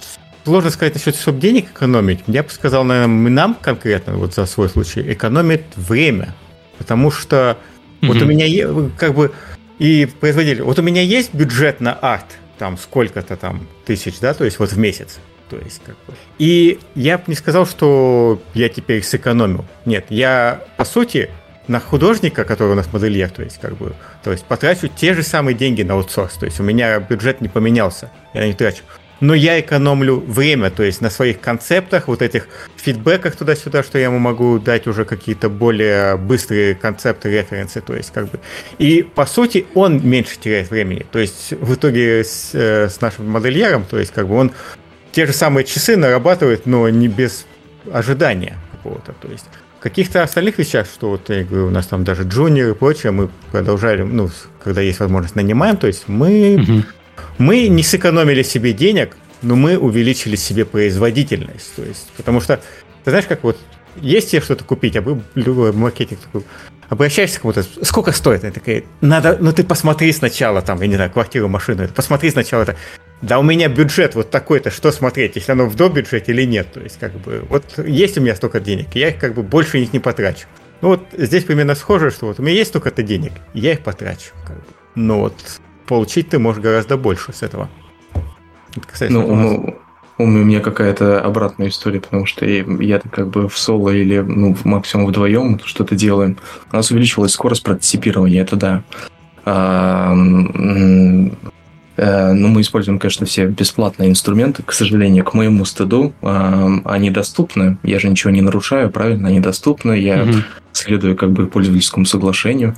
сложно сказать насчет, чтобы денег экономить. Я бы сказал, наверное, нам конкретно, вот за свой случай, экономит время. Потому что mm-hmm. вот у меня как бы и производитель, вот у меня есть бюджет на арт, там сколько-то там тысяч, да, то есть вот в месяц. То есть, как бы. И я бы не сказал, что я теперь сэкономил. Нет, я, по сути, на художника, который у нас модельер, то есть, как бы, то есть потрачу те же самые деньги на аутсорс. То есть у меня бюджет не поменялся, я не трачу но я экономлю время, то есть на своих концептах, вот этих фидбэках туда-сюда, что я ему могу дать уже какие-то более быстрые концепты, референсы, то есть как бы. И по сути он меньше теряет времени, то есть в итоге с, э, с нашим модельером, то есть как бы он те же самые часы нарабатывает, но не без ожидания какого-то, то есть. Каких-то остальных вещах, что вот я говорю, у нас там даже джуниор и прочее, мы продолжали, ну, когда есть возможность, нанимаем, то есть мы угу мы не сэкономили себе денег, но мы увеличили себе производительность. То есть, потому что, ты знаешь, как вот есть тебе что-то купить, а вы любой маркетинг такой, обращаешься к кому-то, сколько стоит? Она такая, надо, ну ты посмотри сначала там, я не знаю, квартиру, машину, посмотри сначала это. Да у меня бюджет вот такой-то, что смотреть, если оно в до бюджете или нет. То есть, как бы, вот есть у меня столько денег, я их как бы больше них не потрачу. Ну вот здесь примерно схоже, что вот у меня есть столько-то денег, я их потрачу. Как бы. Но вот получить ты можешь гораздо больше с этого. Это ну, ну, у меня какая-то обратная история, потому что я как бы в соло или ну, максимум вдвоем что-то делаем. У нас увеличилась скорость прототипирования, это да. А, э, ну, мы используем, конечно, все бесплатные инструменты. К сожалению, к моему стыду а, они доступны. Я же ничего не нарушаю, правильно? Они доступны. Я угу. следую как бы пользовательскому соглашению.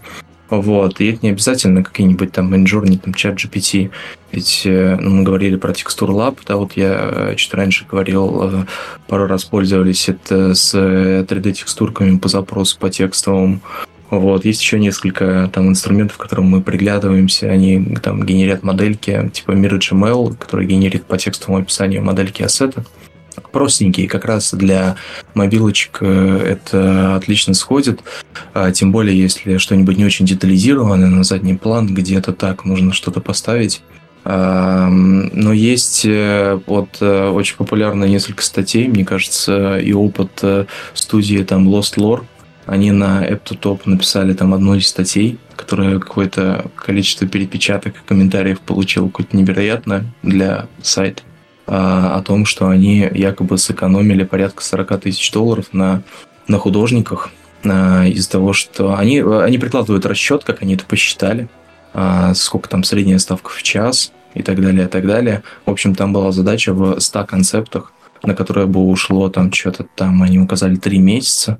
Вот, и это не обязательно какие-нибудь там Midjourney, там чат GPT. Ведь э, ну, мы говорили про текстур Lab, да, вот я э, чуть раньше говорил, э, пару раз пользовались это с 3D-текстурками по запросу, по текстовым. Вот, есть еще несколько там инструментов, к которым мы приглядываемся, они там генерят модельки, типа MirrorGML, который генерит по текстовому описанию модельки ассета простенькие, как раз для мобилочек э, это отлично сходит. А, тем более, если что-нибудь не очень детализированное на задний план, где-то так нужно что-то поставить. А, но есть э, вот э, очень популярно несколько статей, мне кажется, и опыт студии там Lost Lore. Они на AppToTop написали там одну из статей, которая какое-то количество перепечаток и комментариев получила какое-то невероятное для сайта. А, о том, что они якобы сэкономили порядка 40 тысяч долларов на, на художниках а, из-за того, что они, они прикладывают расчет, как они это посчитали, а, сколько там средняя ставка в час и так далее, и так далее. В общем, там была задача в 100 концептах, на которые бы ушло там что-то там, они указали 3 месяца.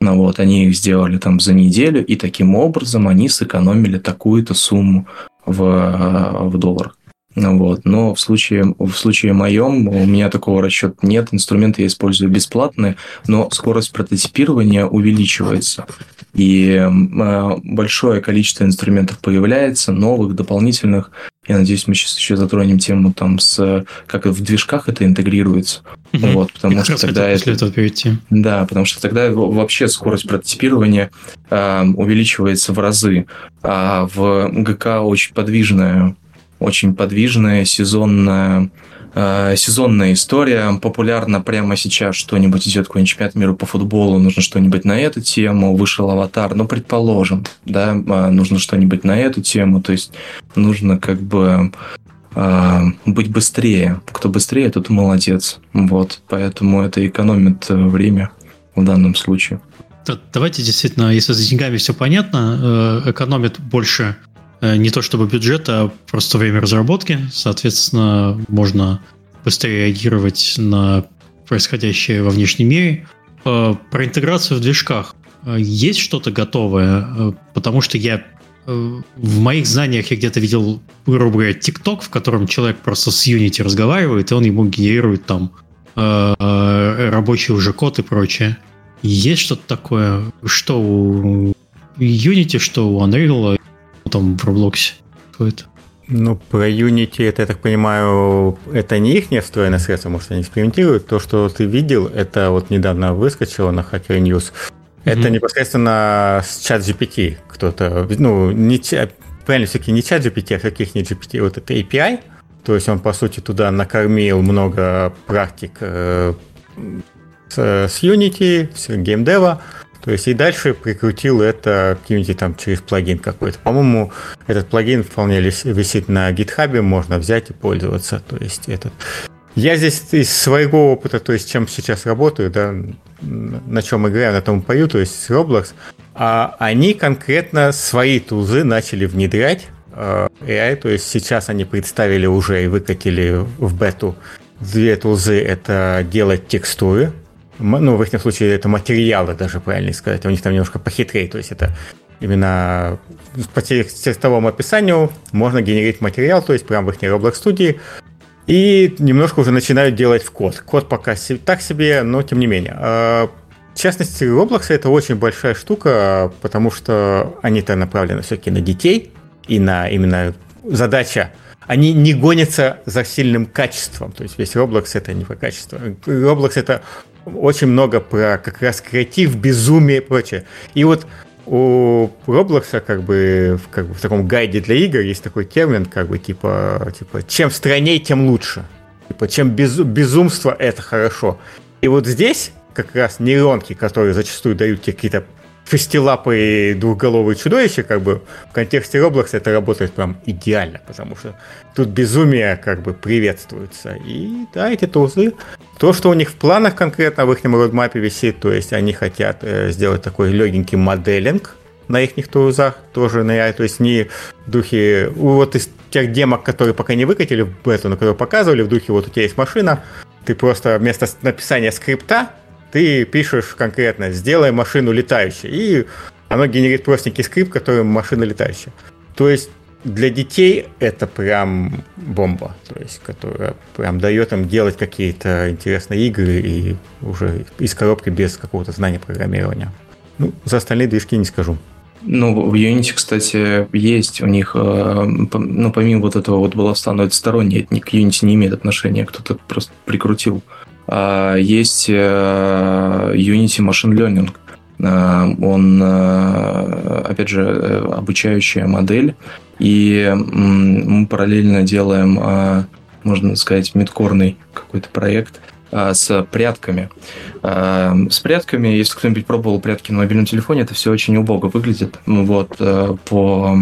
Ну вот, они их сделали там за неделю, и таким образом они сэкономили такую-то сумму в, в долларах. Ну вот. Но в случае, в случае моем у меня такого расчета нет. Инструменты я использую бесплатные, но скорость прототипирования увеличивается. И э, большое количество инструментов появляется, новых, дополнительных. Я надеюсь, мы сейчас еще затронем тему там с как в движках это интегрируется. Угу. Вот, потому И что тогда это, этого перейти. Да, потому что тогда вообще скорость прототипирования э, увеличивается в разы. А в ГК очень подвижная очень подвижная, сезонная, э, сезонная история. Популярно прямо сейчас что-нибудь идет, какой-нибудь чемпионат мира по футболу, нужно что-нибудь на эту тему, вышел аватар, ну, предположим, да, э, нужно что-нибудь на эту тему, то есть нужно как бы э, быть быстрее. Кто быстрее, тот молодец. Вот, поэтому это экономит время в данном случае. Давайте действительно, если с деньгами все понятно, экономит больше не то чтобы бюджет, а просто время разработки. Соответственно, можно быстрее реагировать на происходящее во внешнем мире. про интеграцию в движках. Есть что-то готовое? Потому что я в моих знаниях я где-то видел, грубо говоря, TikTok, в котором человек просто с Unity разговаривает, и он ему генерирует там рабочий уже код и прочее. Есть что-то такое, что у Unity, что у Unreal, там в Roblox? Какое-то? Ну, про Unity, это, я так понимаю, это не их встроенное средство, может, они экспериментируют. То, что ты видел, это вот недавно выскочило на Hacker News. Это mm-hmm. непосредственно с чат GPT кто-то, ну, не правильно, все-таки не чат GPT, а каких-нибудь GPT, вот это API. То есть он, по сути, туда накормил много практик э, с, с Unity, с геймдева, то есть и дальше прикрутил это каким-нибудь там через плагин какой-то. По-моему, этот плагин вполне висит на гитхабе, можно взять и пользоваться. То есть этот. Я здесь из своего опыта, то есть чем сейчас работаю, да, на чем играю, на том пою, то есть Roblox, а они конкретно свои тузы начали внедрять э, AI, то есть сейчас они представили уже и выкатили в бету две тузы, это делать текстуры, ну, в их случае это материалы даже, правильно сказать, у них там немножко похитрее, то есть это именно по текстовому описанию можно генерить материал, то есть прямо в их Roblox студии, и немножко уже начинают делать в код. Код пока так себе, но тем не менее. А, в частности, Roblox это очень большая штука, потому что они-то направлены все-таки на детей, и на именно задача они не гонятся за сильным качеством. То есть весь Roblox это не про качество. Roblox это очень много про как раз креатив, безумие и прочее. И вот у Roblox как бы, как бы в таком гайде для игр есть такой термин, как бы типа, типа чем странней, тем лучше. Типа, чем без, безумство, это хорошо. И вот здесь как раз нейронки, которые зачастую дают тебе какие-то шестилапые двухголовые чудовища, как бы в контексте Roblox это работает прям идеально, потому что тут безумие как бы приветствуется. И да, эти тузы, то, что у них в планах конкретно в их родмапе висит, то есть они хотят э, сделать такой легенький моделинг на их тузах, тоже на то есть не в духе, вот из тех демок, которые пока не выкатили в бету, но которые показывали, в духе вот у тебя есть машина, ты просто вместо написания скрипта ты пишешь конкретно «сделай машину летающей», и оно генерит простенький скрипт, который машина летающая. То есть для детей это прям бомба, то есть, которая прям дает им делать какие-то интересные игры и уже из коробки без какого-то знания программирования. Ну, за остальные движки не скажу. Ну, в Unity, кстати, есть у них, э, ну, помимо вот этого вот баловства, но это это к Unity не имеет отношения, кто-то просто прикрутил есть э, Unity Machine Learning. А, он, э, опять же, э, обучающая модель. И мы параллельно делаем, а, можно сказать, мидкорный какой-то проект с прятками. С прятками, если кто-нибудь пробовал прятки на мобильном телефоне, это все очень убого выглядит. Вот, по...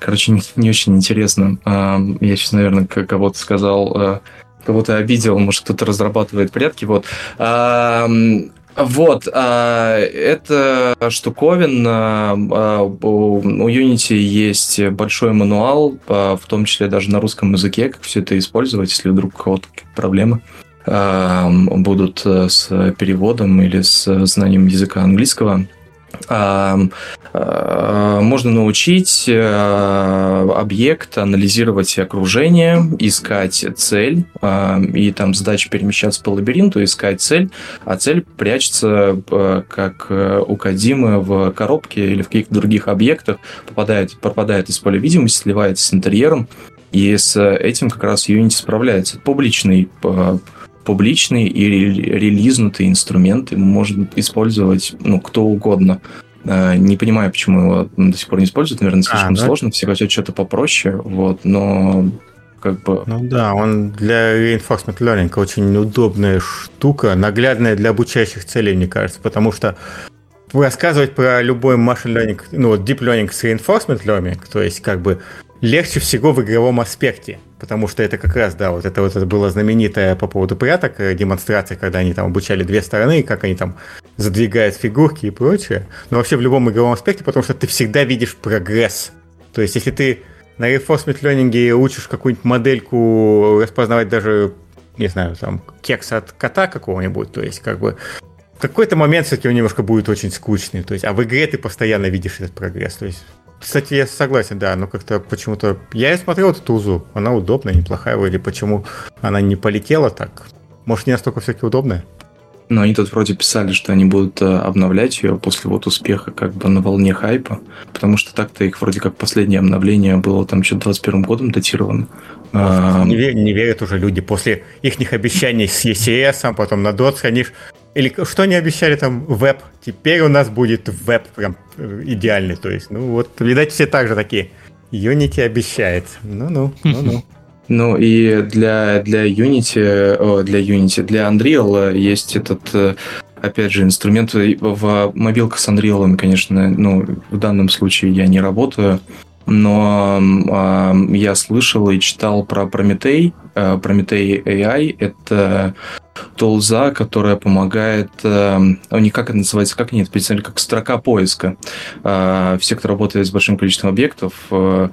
Короче, не, не очень интересно. Я сейчас, наверное, кого-то сказал кого-то обидел, может, кто-то разрабатывает порядки. Вот. А, вот, а, это штуковина. А, у Unity есть большой мануал, а, в том числе даже на русском языке, как все это использовать, если вдруг у кого-то проблемы будут с переводом или с знанием языка английского. Можно научить э, объект анализировать окружение, искать цель, и там задача перемещаться по лабиринту, искать цель, а цель прячется э, как э, у Кадимы в коробке или в каких-то других объектах, попадает, пропадает из поля видимости, сливается с интерьером, и с этим как раз Unity справляется. Публичный публичный и релизнутый инструмент, его может использовать ну, кто угодно. Э, не понимаю, почему его до сих пор не используют. Наверное, слишком а, да? сложно. Все хотят что-то попроще. Вот, но как бы... Ну да, он для reinforcement learning очень удобная штука, наглядная для обучающих целей, мне кажется, потому что рассказывать про любой machine learning, ну вот deep learning с reinforcement learning, то есть как бы легче всего в игровом аспекте, потому что это как раз, да, вот это вот это было знаменитое по поводу пряток э, демонстрация, когда они там обучали две стороны, как они там задвигают фигурки и прочее. Но вообще в любом игровом аспекте, потому что ты всегда видишь прогресс. То есть если ты на reinforcement learning учишь какую-нибудь модельку распознавать даже, не знаю, там, кекс от кота какого-нибудь, то есть как бы в какой-то момент все-таки он немножко будет очень скучный. То есть, а в игре ты постоянно видишь этот прогресс. То есть, кстати, я согласен, да, но как-то почему-то... Я и смотрел эту тузу, она удобная, неплохая вроде. Почему она не полетела так? Может, не настолько все-таки удобная? Но они тут вроде писали, что они будут э, обновлять ее после вот успеха как бы на волне хайпа, потому что так-то их вроде как последнее обновление было там еще 21 годом датировано. Не, вер, не верят уже люди после их обещаний с ECS, а потом на DOTS, они или что они обещали там, веб, теперь у нас будет веб прям э, идеальный, то есть, ну вот, видать, все так же такие, Unity обещает, ну-ну, ну-ну. Ну и для, для Unity, о, для Unity, для Unreal есть этот, э, опять же, инструмент. В мобилках с Unreal, конечно, ну, в данном случае я не работаю, но э, я слышал и читал про Прометей. Э, Прометей AI — это толза, которая помогает, э, них как это называется, как они это представили, как строка поиска. Э, все, кто работает с большим количеством объектов, э,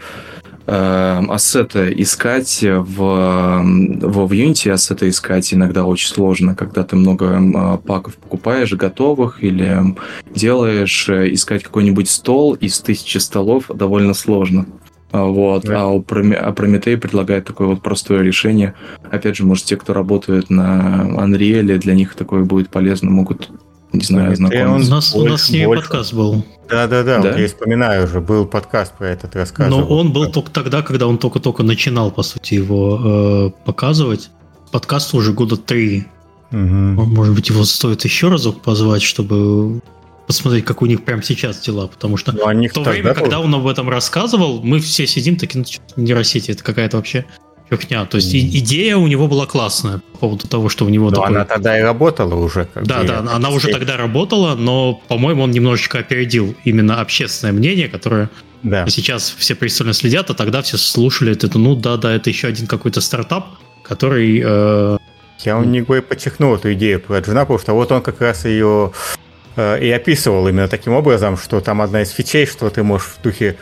ассеты искать в, в, в Unity, ассеты искать иногда очень сложно, когда ты много э, паков покупаешь готовых или делаешь, э, искать какой-нибудь стол из тысячи столов довольно сложно. А, вот. Да. А, у Проме... а Прометей предлагает такое вот простое решение. Опять же, может, те, кто работают на Unreal, для них такое будет полезно, могут не знаю, знакомиться. У нас, больше, у нас с ними больше. подкаст был. Да-да-да, да? вот я вспоминаю уже, был подкаст про этот рассказ. Но он был только тогда, когда он только-только начинал, по сути, его э, показывать. Подкаст уже года три. Угу. Может быть, его стоит еще разок позвать, чтобы посмотреть, как у них прямо сейчас дела, потому что ну, в то время, когда он об этом рассказывал, мы все сидим такие, ну, нейросети, это какая-то вообще фигня. То есть mm. идея у него была классная по поводу того, что у него но такой... она тогда и работала уже. Как да, да, она уже тогда работала, но, по-моему, он немножечко опередил именно общественное мнение, которое да. сейчас все пристально следят, а тогда все слушали это, ну да, да, это еще один какой-то стартап, который... Э... Я у него и подчеркнул эту идею про Джуна, потому что вот он как раз ее э, и описывал именно таким образом, что там одна из фичей, что ты можешь в духе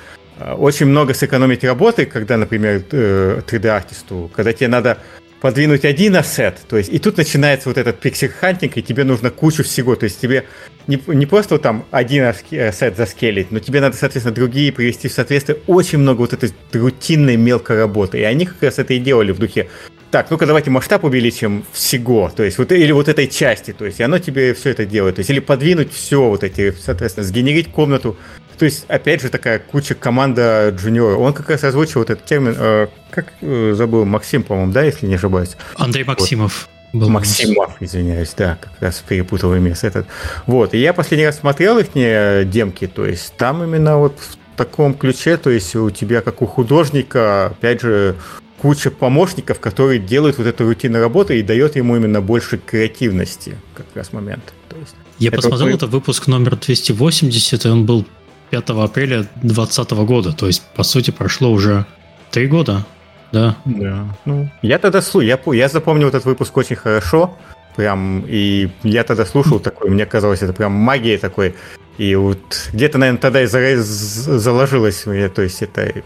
очень много сэкономить работы, когда, например, 3D-артисту, э, когда тебе надо подвинуть один ассет, то есть и тут начинается вот этот пиксель-хантинг, и тебе нужно кучу всего, то есть тебе не, не просто там один ассет заскелить, но тебе надо, соответственно, другие привести в соответствие. Очень много вот этой рутинной мелкой работы, и они как раз это и делали в духе так, ну-ка давайте масштаб увеличим всего, то есть вот или вот этой части, то есть и оно тебе все это делает, то есть или подвинуть все вот эти, соответственно, сгенерить комнату то есть, опять же, такая куча команда джуниора. Он как раз озвучил вот этот термин, э, как э, забыл, Максим, по-моему, да, если не ошибаюсь? Андрей Максимов. Вот. Был Максимов, извиняюсь, да, как раз перепутал имя с этот. Вот, и я последний раз смотрел их демки, то есть там именно вот в таком ключе, то есть у тебя, как у художника, опять же, куча помощников, которые делают вот эту рутинную работу и дает ему именно больше креативности, как раз момент. То есть, я это посмотрел, вот... это выпуск номер 280, и он был 5 апреля 2020 года. То есть, по сути, прошло уже три года. Да. Да. Ну, я тогда слушал, я, я запомнил этот выпуск очень хорошо. Прям, и я тогда слушал такой, мне казалось, это прям магия такой. И вот где-то, наверное, тогда и заложилось мне, то есть это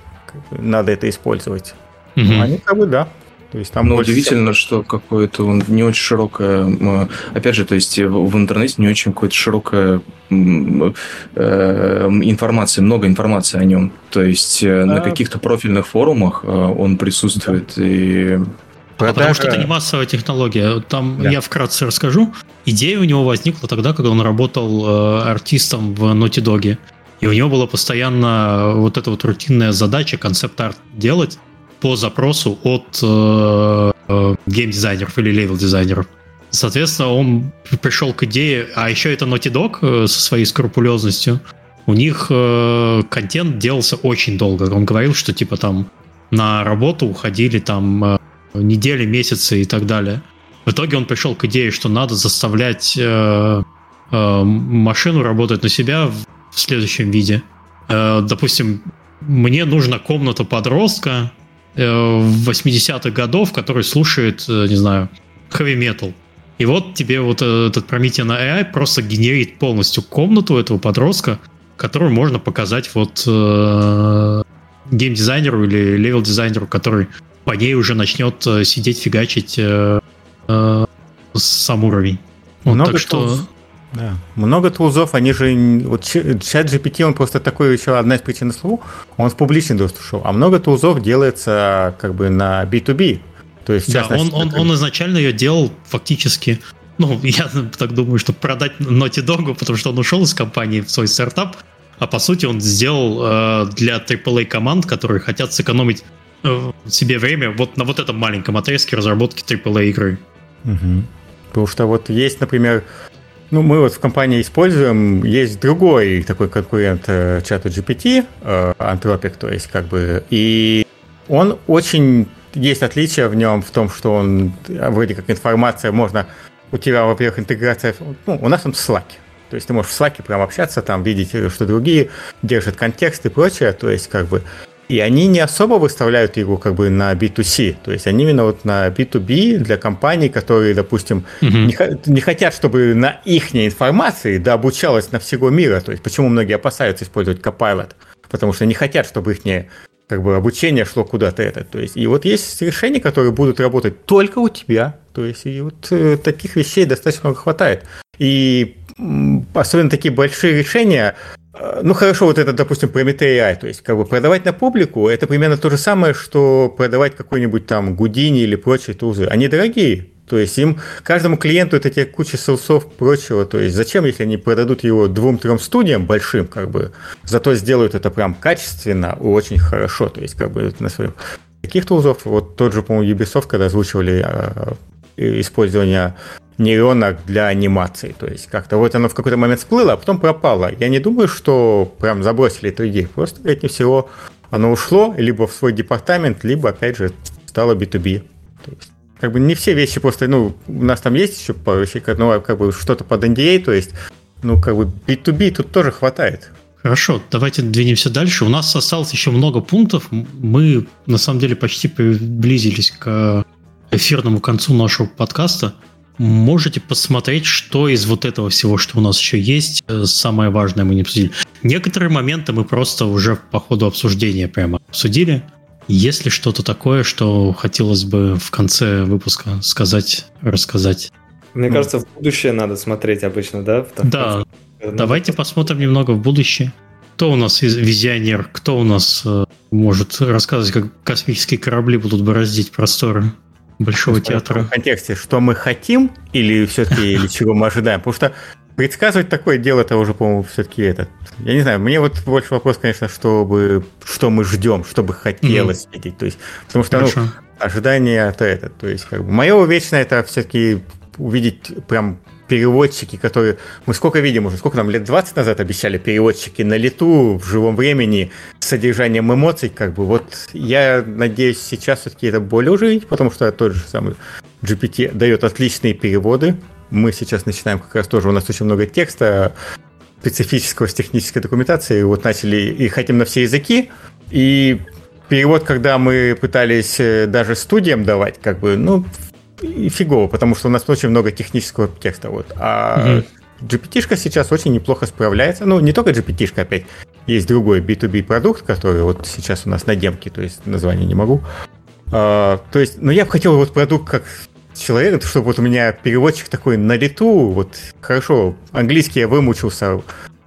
надо это использовать. Угу. Они как бы, да, то есть там Но удивительно, всего... что какое-то не очень широкое, опять же, то есть в интернете не очень какое-то широкое э, информации, много информации о нем. То есть а... на каких-то профильных форумах э, он присутствует да. и Продажа... Потому что это не массовая технология. Там да. я вкратце расскажу. Идея у него возникла тогда, когда он работал э, артистом в Naughty Dog. И у него была постоянно вот эта вот рутинная задача концепт-арт делать по запросу от э, э, геймдизайнеров или левел-дизайнеров. Соответственно, он пришел к идее, а еще это Naughty Dog э, со своей скрупулезностью. У них контент делался очень долго. Он говорил, что типа там на работу уходили там недели, месяцы и так далее. В итоге он пришел к идее, что надо заставлять машину работать на себя в, следующем виде. Допустим, мне нужна комната подростка, 80-х годов, который слушает, э, не знаю, heavy metal. И вот тебе вот этот Promethean AI просто генерит полностью комнату этого подростка, которую можно показать вот э, геймдизайнеру или левел-дизайнеру, который по ней уже начнет э, сидеть, фигачить э, э, сам уровень. Вот, Много так что... Да. Много тулзов, они же... Вот чат GPT, он просто такой еще одна из причин слов, он в публичный доступ шел. А много тулзов делается как бы на B2B. То есть, да, он, он, он изначально ее делал фактически ну, я так думаю, что продать Naughty Dog, потому что он ушел из компании в свой стартап, а по сути он сделал э, для AAA команд, которые хотят сэкономить э, себе время вот на вот этом маленьком отрезке разработки AAA игры. Угу. Потому что вот есть, например, ну, мы вот в компании используем, есть другой такой конкурент э, чату GPT, э, Anthropic, то есть как бы, и он очень, есть отличие в нем в том, что он, вроде как информация, можно, у тебя, во-первых, интеграция, ну, у нас там Slack, то есть ты можешь в Slack прям общаться, там видеть, что другие держат контекст и прочее, то есть как бы и они не особо выставляют его как бы на B2C, то есть они именно вот на B2B для компаний, которые, допустим, угу. не, не хотят, чтобы на их информации да, обучалось на всего мира. То есть почему многие опасаются использовать Copilot? Потому что не хотят, чтобы их как бы обучение шло куда-то это. То есть, и вот есть решения, которые будут работать только у тебя. То есть, и вот э, таких вещей достаточно много хватает. И особенно такие большие решения, ну хорошо, вот это, допустим, Prometheus AI, то есть как бы продавать на публику, это примерно то же самое, что продавать какой-нибудь там Гудини или прочие тузы. Они дорогие, то есть им, каждому клиенту это тебе куча селсов прочего. То есть зачем, если они продадут его двум-трем студиям большим, как бы, зато сделают это прям качественно очень хорошо. То есть как бы на своем таких тулзов, вот тот же, по-моему, Ubisoft, когда озвучивали а, использование нейронок для анимации. То есть как-то вот оно в какой-то момент всплыло, а потом пропало. Я не думаю, что прям забросили эту идею. Просто, вероятнее всего, оно ушло либо в свой департамент, либо, опять же, стало B2B. То есть, как бы не все вещи просто, ну, у нас там есть еще пару вещей, ну, как бы что-то под NDA, то есть, ну, как бы B2B тут тоже хватает. Хорошо, давайте двинемся дальше. У нас осталось еще много пунктов. Мы, на самом деле, почти приблизились к эфирному концу нашего подкаста. Можете посмотреть, что из вот этого всего, что у нас еще есть, э, самое важное мы не обсудили. Некоторые моменты мы просто уже по ходу обсуждения прямо обсудили. Есть ли что-то такое, что хотелось бы в конце выпуска сказать, рассказать? Мне ну. кажется, в будущее надо смотреть обычно, да? Да. Давайте посмотрим немного в будущее. Кто у нас визионер? Кто у нас э, может рассказывать, как космические корабли будут бороздить просторы? Большого театра. В контексте, что мы хотим или все-таки или чего мы ожидаем? Потому что предсказывать такое дело, это уже, по-моему, все-таки этот. Я не знаю, мне вот больше вопрос, конечно, чтобы что мы ждем, что бы хотелось mm-hmm. видеть. То есть, потому что ну, ожидание это это. То есть, как бы мое вечное это все-таки увидеть прям переводчики, которые... Мы сколько видим уже, сколько нам лет 20 назад обещали переводчики на лету, в живом времени, с содержанием эмоций, как бы. Вот я надеюсь сейчас все-таки это более уже потому что тот же самый GPT дает отличные переводы. Мы сейчас начинаем как раз тоже, у нас очень много текста специфического с технической документацией, вот начали и хотим на все языки, и перевод, когда мы пытались э, даже студиям давать, как бы, ну, и фигово, потому что у нас очень много технического текста. Вот. А угу. GPT сейчас очень неплохо справляется. Ну, не только GPT, опять. Есть другой B2B продукт, который вот сейчас у нас на демке, то есть название не могу. А, то есть, ну, я бы хотел вот продукт как человек, чтобы вот у меня переводчик такой на лету, вот хорошо, английский я вымучился,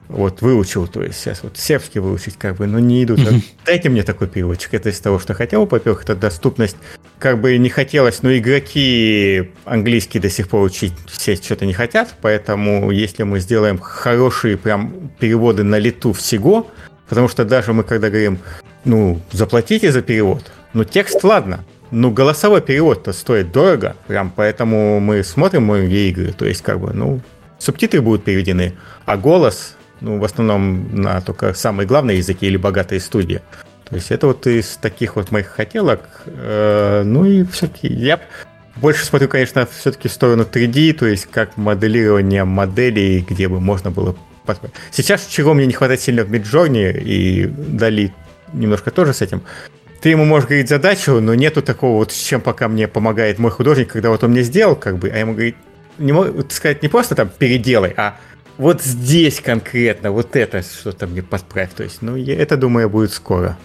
вот выучил, то есть сейчас вот сербский выучить как бы, но не идут. Mm-hmm. Дайте мне такой переводчик. Это из того, что хотел, во-первых, это доступность. Как бы не хотелось, но игроки английский до сих пор учить все что-то не хотят, поэтому если мы сделаем хорошие прям переводы на лету всего, потому что даже мы когда говорим, ну, заплатите за перевод, ну, текст ладно, ну, голосовой перевод-то стоит дорого, прям поэтому мы смотрим многие игры, то есть как бы, ну, субтитры будут переведены, а голос ну, в основном на только самые главные языки или богатые студии. То есть это вот из таких вот моих хотелок. Э, ну и все-таки я больше смотрю, конечно, все-таки в сторону 3D, то есть как моделирование моделей, где бы можно было... Сейчас чего мне не хватает сильно в Midjourney, и Дали немножко тоже с этим, ты ему можешь говорить задачу, но нету такого вот, с чем пока мне помогает мой художник, когда вот он мне сделал, как бы, а ему говорит, не мог сказать не просто там переделай, а вот здесь конкретно, вот это что-то мне подправь. То есть, ну, я, это, думаю, будет скоро.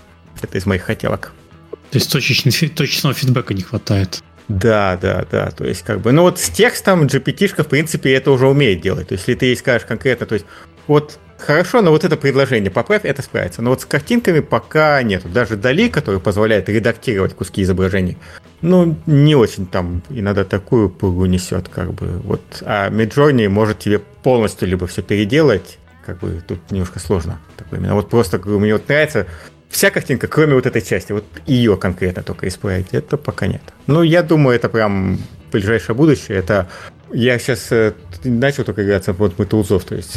Это из моих хотелок. То есть точечный, точечного фидбэка не хватает. Да, да, да. То есть, как бы, ну вот с текстом GPT-шка, в принципе, это уже умеет делать. То есть, если ты ей скажешь конкретно, то есть, вот хорошо, но вот это предложение поправь, это справится. Но вот с картинками пока нету. Даже Дали, который позволяет редактировать куски изображений, ну, не очень там иногда такую пургу несет, как бы. Вот. А Midjourney может тебе полностью либо все переделать, как бы тут немножко сложно. Такое именно. Вот просто мне вот нравится вся картинка, кроме вот этой части, вот ее конкретно только исправить, это пока нет. Ну, я думаю, это прям ближайшее будущее. Это я сейчас э, начал только играться вот мы тулзов, то есть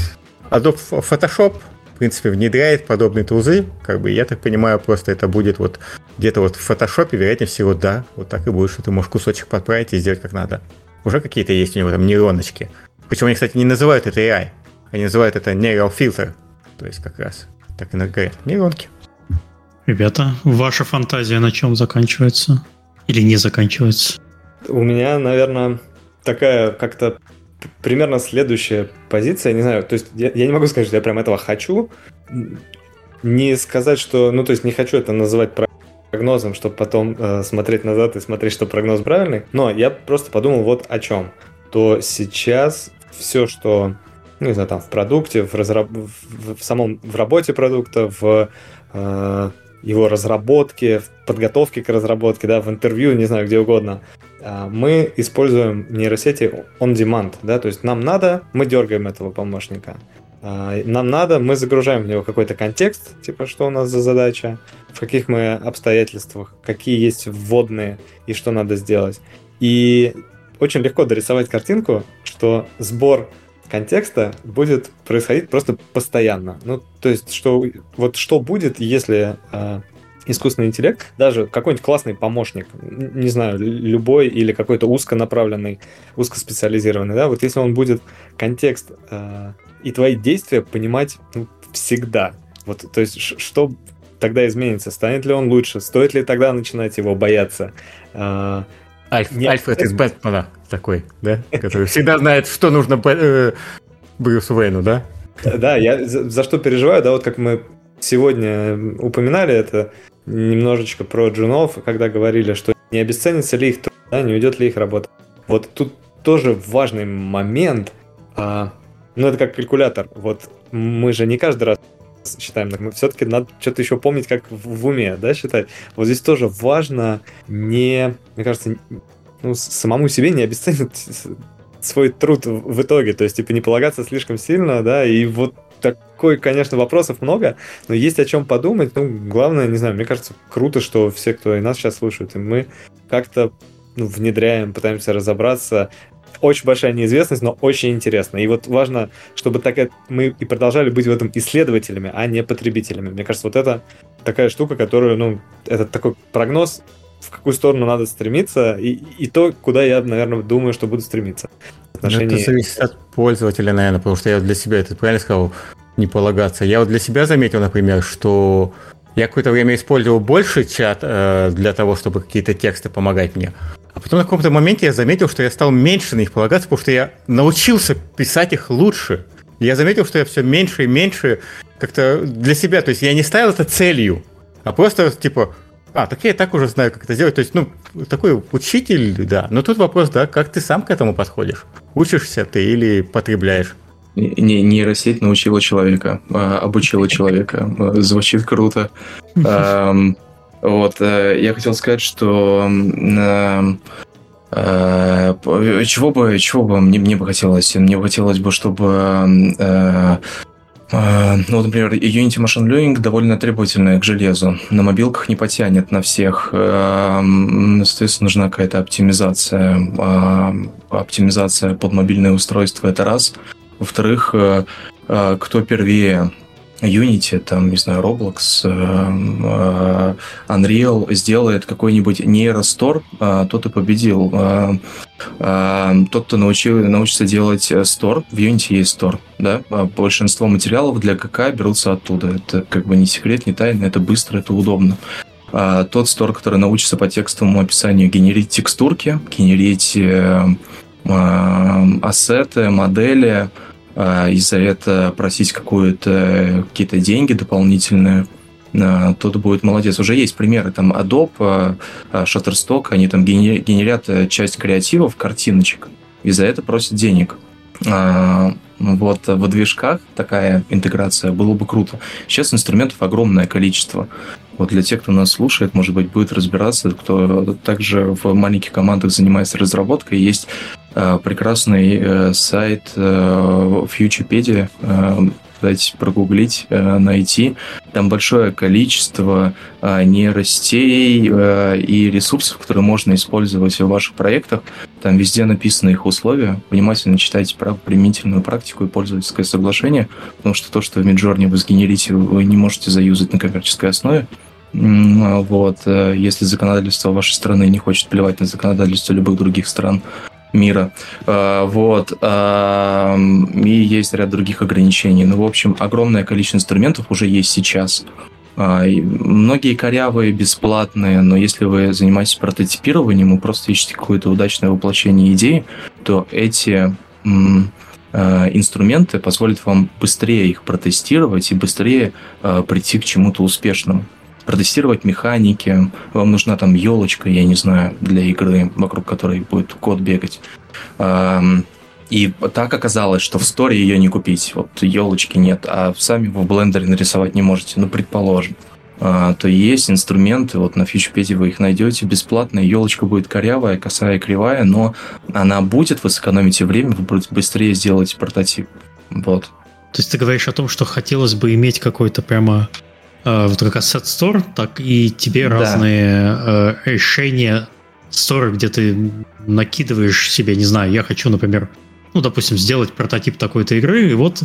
Adobe Photoshop в принципе, внедряет подобные тузы, как бы, я так понимаю, просто это будет вот где-то вот в фотошопе, вероятнее всего, да, вот так и будет, что ты можешь кусочек подправить и сделать как надо. Уже какие-то есть у него там нейроночки. Причем они, кстати, не называют это AI, они называют это Neural Filter, то есть как раз так и говорят, нейронки. Ребята, ваша фантазия на чем заканчивается? Или не заканчивается? У меня, наверное, такая как-то примерно следующая позиция, не знаю, то есть я, я не могу сказать, что я прям этого хочу, не сказать, что, ну то есть не хочу это называть прогнозом, чтобы потом э, смотреть назад и смотреть, что прогноз правильный, но я просто подумал вот о чем, то сейчас все, что, ну не знаю, там в продукте, в, разраб... в, в самом, в работе продукта, в э, его разработке, в подготовке к разработке, да, в интервью, не знаю, где угодно, мы используем нейросети on demand, да, то есть нам надо, мы дергаем этого помощника. А, нам надо, мы загружаем в него какой-то контекст, типа, что у нас за задача, в каких мы обстоятельствах, какие есть вводные и что надо сделать. И очень легко дорисовать картинку, что сбор контекста будет происходить просто постоянно. Ну, то есть, что вот что будет, если э, искусственный интеллект, даже какой-нибудь классный помощник, не знаю, любой или какой-то узконаправленный, узкоспециализированный, да, вот если он будет контекст э, и твои действия понимать ну, всегда, вот, то есть, что тогда изменится? Станет ли он лучше? Стоит ли тогда начинать его бояться? Э, Альф, Нет, Альфред из Бэтмена такой, да? Который всегда знает, что нужно э, Брюсу Уэйну, да? Да, я за, за что переживаю, да, вот как мы сегодня упоминали это немножечко про джунов, когда говорили, что не обесценится ли их труд, да, не уйдет ли их работа. Вот тут тоже важный момент, а, ну это как калькулятор, вот мы же не каждый раз считаем, мы все-таки надо что-то еще помнить, как в, в уме, да, считать. Вот здесь тоже важно не, мне кажется, ну, самому себе не обесценить свой труд в итоге, то есть, типа, не полагаться слишком сильно, да, и вот такой, конечно, вопросов много, но есть о чем подумать. Ну, главное, не знаю, мне кажется, круто, что все, кто и нас сейчас слушают, и мы как-то ну, внедряем, пытаемся разобраться. Очень большая неизвестность, но очень интересно. И вот важно, чтобы так мы и продолжали быть в этом исследователями, а не потребителями. Мне кажется, вот это такая штука, которую, ну, это такой прогноз, в какую сторону надо стремиться, и, и то, куда я, наверное, думаю, что буду стремиться. Отношении... Это зависит от пользователя, наверное, потому что я для себя, это правильно сказал, не полагаться. Я вот для себя заметил, например, что я какое-то время использовал больше чат э, для того, чтобы какие-то тексты помогать мне. А потом на каком-то моменте я заметил, что я стал меньше на них полагаться, потому что я научился писать их лучше. Я заметил, что я все меньше и меньше как-то для себя, то есть я не ставил это целью, а просто типа, а, так я и так уже знаю, как это сделать. То есть, ну, такой учитель, да. Но тут вопрос, да, как ты сам к этому подходишь? Учишься ты или потребляешь? Не, нейросеть научила человека, а, обучила человека. Звучит круто. Вот, э, я хотел сказать, что э, чего бы, чего бы мне, мне бы хотелось? Мне бы хотелось бы, чтобы э, ну, например, Unity Machine Learning довольно требовательная к железу. На мобилках не потянет на всех. Соответственно, нужна какая-то оптимизация. Оптимизация под мобильное устройство – это раз. Во-вторых, кто первее Unity, там, не знаю, Roblox, э, Unreal сделает какой-нибудь нейростор, тот и победил. Тот, кто научил, научится делать стор, в Unity есть стор, да, большинство материалов для ГК берутся оттуда. Это как бы не секрет, не тайна, это быстро, это удобно. Тот стор, который научится по текстовому описанию генерить текстурки, генерить ассеты, модели, и за это просить какие-то деньги дополнительные, э, тот будет молодец. Уже есть примеры, там Adobe, Shutterstock, они там генерят часть креативов, картиночек, и за это просят денег. Вот в движках такая интеграция было бы круто. Сейчас инструментов огромное количество. Вот для тех, кто нас слушает, может быть, будет разбираться, кто также в маленьких командах занимается разработкой, есть э, прекрасный э, сайт э, Futurepedia, э, дать прогуглить, э, найти. Там большое количество э, нейросетей э, и ресурсов, которые можно использовать в ваших проектах. Там везде написаны их условия. Внимательно читайте применительную практику и пользовательское соглашение, потому что то, что в Midjourney вы сгенерите, вы не можете заюзать на коммерческой основе. Вот. Если законодательство вашей страны не хочет плевать на законодательство любых других стран, мира. А, вот. А, и есть ряд других ограничений. Ну, в общем, огромное количество инструментов уже есть сейчас. А, многие корявые, бесплатные, но если вы занимаетесь прототипированием и просто ищете какое-то удачное воплощение идеи, то эти инструменты позволят вам быстрее их протестировать и быстрее прийти к чему-то успешному протестировать механики, вам нужна там елочка, я не знаю, для игры, вокруг которой будет код бегать. И так оказалось, что в сторе ее не купить. Вот елочки нет, а сами в блендере нарисовать не можете, ну, предположим. А, то есть инструменты, вот на фичпеде вы их найдете бесплатно, елочка будет корявая, косая, кривая, но она будет, вы сэкономите время, вы будете быстрее сделать прототип. Вот. То есть ты говоришь о том, что хотелось бы иметь какой-то прямо вот как Asset Store, так и тебе да. разные э, решения Store, где ты накидываешь себе, не знаю, я хочу, например, ну, допустим, сделать прототип такой-то игры, и вот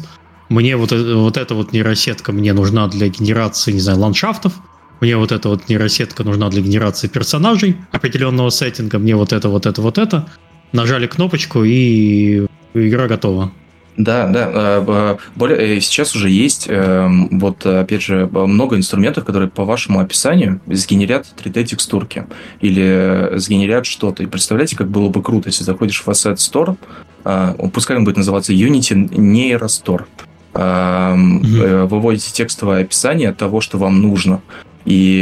мне вот, э, вот эта вот нейросетка мне нужна для генерации, не знаю, ландшафтов, мне вот эта вот нейросетка нужна для генерации персонажей определенного сеттинга, мне вот это, вот это, вот это. Нажали кнопочку, и игра готова. Да, да. Э, более, э, сейчас уже есть, эм, вот опять же, много инструментов, которые по вашему описанию сгенерят 3D-текстурки или сгенерят что-то. И представляете, как было бы круто, если заходишь в Asset Store, э, пускай он будет называться Unity Neuro Store, mm-hmm. выводите текстовое описание того, что вам нужно. И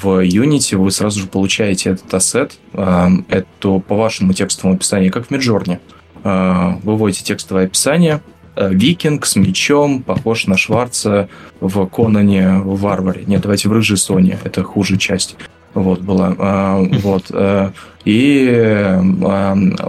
в Unity вы сразу же получаете этот ассет, эту по вашему текстовому описанию, как в Midjourney. Э, выводите текстовое описание. Э, Викинг с мечом, похож на Шварца в Конане в Варваре. Нет, давайте в Рыжей Соне, это хуже часть. Вот была. Э, вот. И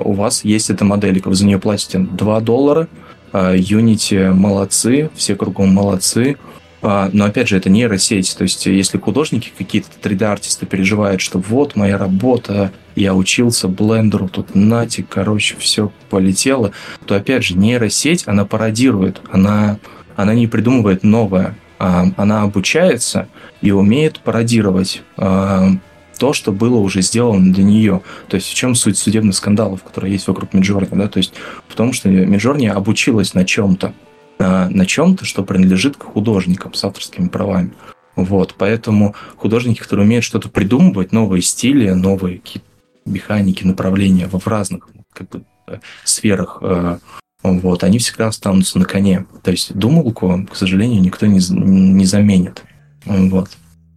у вас есть эта моделька, вы за нее платите 2 доллара. Unity молодцы, все кругом молодцы. А, но опять же, это нейросеть. То есть, если художники какие-то 3D-артисты переживают, что вот моя работа, я учился блендеру, тут натик, короче, все полетело, то опять же, нейросеть, она пародирует, она, она не придумывает новое. А, она обучается и умеет пародировать а, то, что было уже сделано для нее. То есть в чем суть судебных скандалов, которые есть вокруг Миджорни, да? То есть в том, что Миджорни обучилась на чем-то на чем-то, что принадлежит к художникам с авторскими правами. Вот, поэтому художники, которые умеют что-то придумывать, новые стили, новые какие-то механики, направления в разных как бы, э, сферах, э, вот, они всегда останутся на коне. То есть думалку, к сожалению, никто не, не заменит. Вот.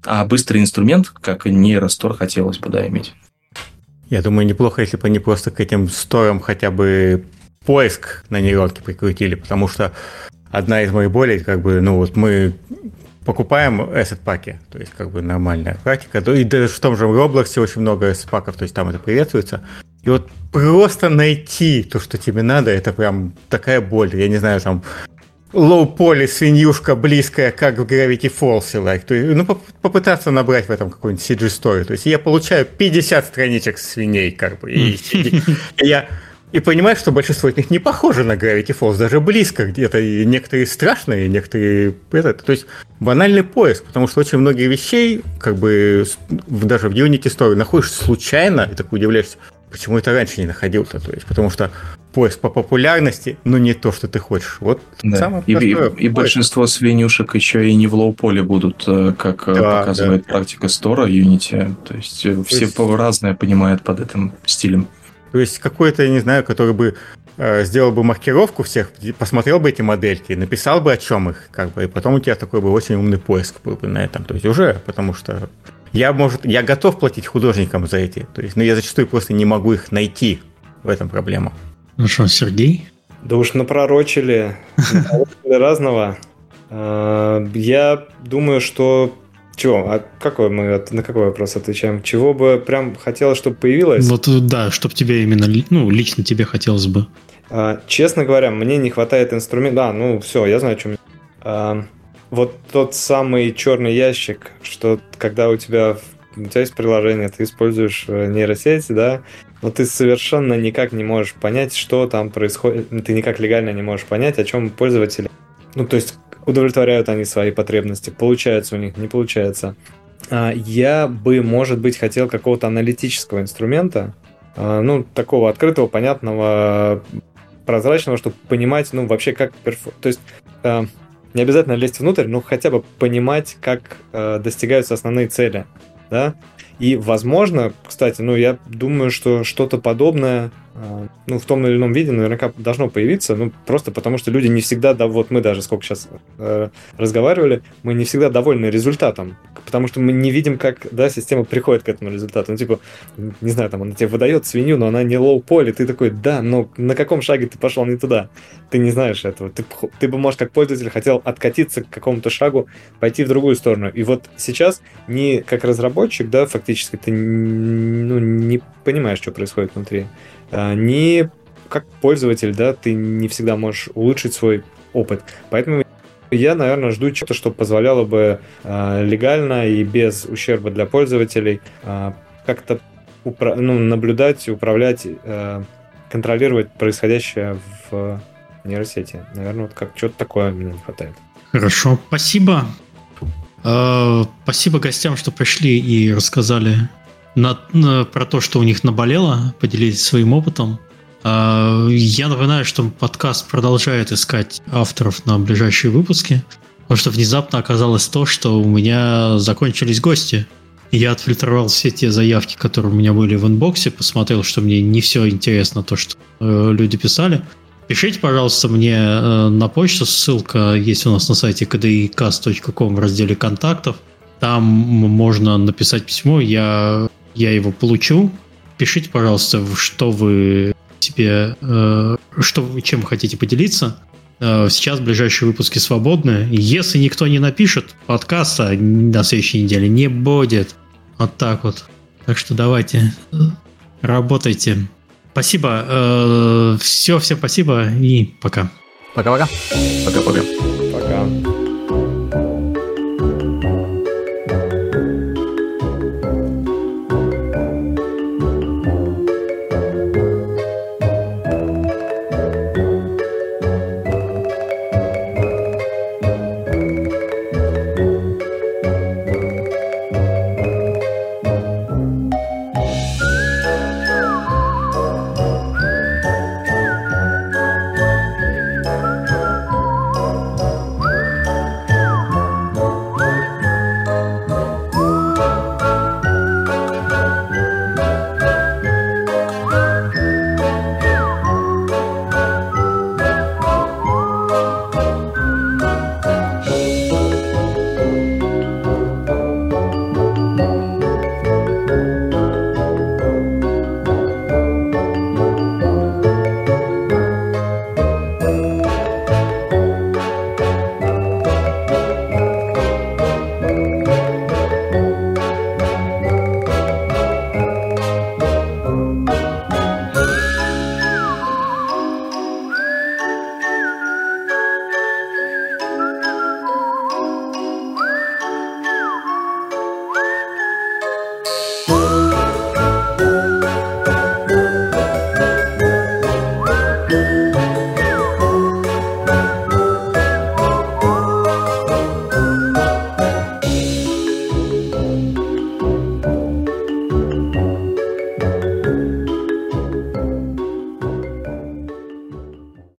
А быстрый инструмент, как нейростор, хотелось бы, да, иметь. Я думаю, неплохо, если бы они просто к этим сторам хотя бы поиск на нейронке прикрутили, потому что одна из моих болей, как бы, ну вот мы покупаем asset паки, то есть как бы нормальная практика. И даже в том же Roblox очень много asset паков, то есть там это приветствуется. И вот просто найти то, что тебе надо, это прям такая боль. Я не знаю, там low poly свиньюшка близкая, как в Gravity Falls, like. то есть, ну, попытаться набрать в этом какую-нибудь CG story. То есть я получаю 50 страничек свиней, как бы, и я и понимаешь, что большинство из них не похоже на Gravity Falls, даже близко где-то. И некоторые страшные, некоторые... Это, то есть банальный поиск, потому что очень многие вещей, как бы даже в Unity Store находишь случайно, и так удивляешься, почему это раньше не находил-то. То есть, потому что поиск по популярности, но не то, что ты хочешь. Вот да. самое и, и, и большинство свинюшек еще и не в лоу-поле будут, э, как э, да, показывает да. практика Стора Unity. То есть, э, то все есть... разное понимают под этим стилем. То есть какой-то, я не знаю, который бы э, сделал бы маркировку всех, посмотрел бы эти модельки, написал бы о чем их, как бы, и потом у тебя такой бы очень умный поиск был бы на этом. То есть уже, потому что я, может, я готов платить художникам за эти, то есть, но я зачастую просто не могу их найти. В этом проблема. Ну что, Сергей? Да уж напророчили, напророчили разного. А, я думаю, что чего? А какой мы на какой вопрос отвечаем? Чего бы прям хотелось, чтобы появилось? Вот да, чтобы тебе именно, ну, лично тебе хотелось бы. А, честно говоря, мне не хватает инструмента. Да, ну все, я знаю, о чем. А, вот тот самый черный ящик, что когда у тебя у тебя есть приложение, ты используешь э, нейросети, да, но ты совершенно никак не можешь понять, что там происходит. Ты никак легально не можешь понять, о чем пользователи. Ну, то есть удовлетворяют они свои потребности, получается у них, не получается. А, я бы, может быть, хотел какого-то аналитического инструмента, а, ну, такого открытого, понятного, прозрачного, чтобы понимать, ну, вообще, как... Перф... То есть а, не обязательно лезть внутрь, но хотя бы понимать, как достигаются основные цели, да, и, возможно, кстати, ну, я думаю, что что-то подобное ну, в том или ином виде наверняка должно появиться, ну, просто потому что люди не всегда, да, вот мы даже сколько сейчас э, разговаривали, мы не всегда довольны результатом, потому что мы не видим, как, да, система приходит к этому результату. Ну, типа, не знаю, там, она тебе выдает свинью, но она не лоу-поле, ты такой, да, но на каком шаге ты пошел не туда? Ты не знаешь этого. Ты, ты бы, может, как пользователь хотел откатиться к какому-то шагу, пойти в другую сторону. И вот сейчас не как разработчик, да, фактически, ты ну, не понимаешь, что происходит внутри. А, не как пользователь, да, ты не всегда можешь улучшить свой опыт. Поэтому я, наверное, жду чего-то, что позволяло бы э, легально и без ущерба для пользователей э, как-то упра- ну, наблюдать, управлять, контролировать происходящее в нейросети. Наверное, вот как что-то такое мне не хватает. Хорошо, спасибо. Спасибо гостям, что пришли и рассказали на, на, про то, что у них наболело, поделились своим опытом. А, я напоминаю, что подкаст продолжает искать авторов на ближайшие выпуски, потому что внезапно оказалось то, что у меня закончились гости. Я отфильтровал все те заявки, которые у меня были в инбоксе, посмотрел, что мне не все интересно, то, что э, люди писали. Пишите, пожалуйста, мне э, на почту, ссылка есть у нас на сайте kdicast.com в разделе контактов. Там можно написать письмо, я я его получу. Пишите, пожалуйста, что вы себе, э, что вы, чем вы хотите поделиться. Э, сейчас ближайшие выпуски свободны. Если никто не напишет, подкаста на следующей неделе не будет. Вот так вот. Так что давайте, э, работайте. Спасибо. Э, все, всем спасибо и пока. Пока-пока. Пока-пока. Пока.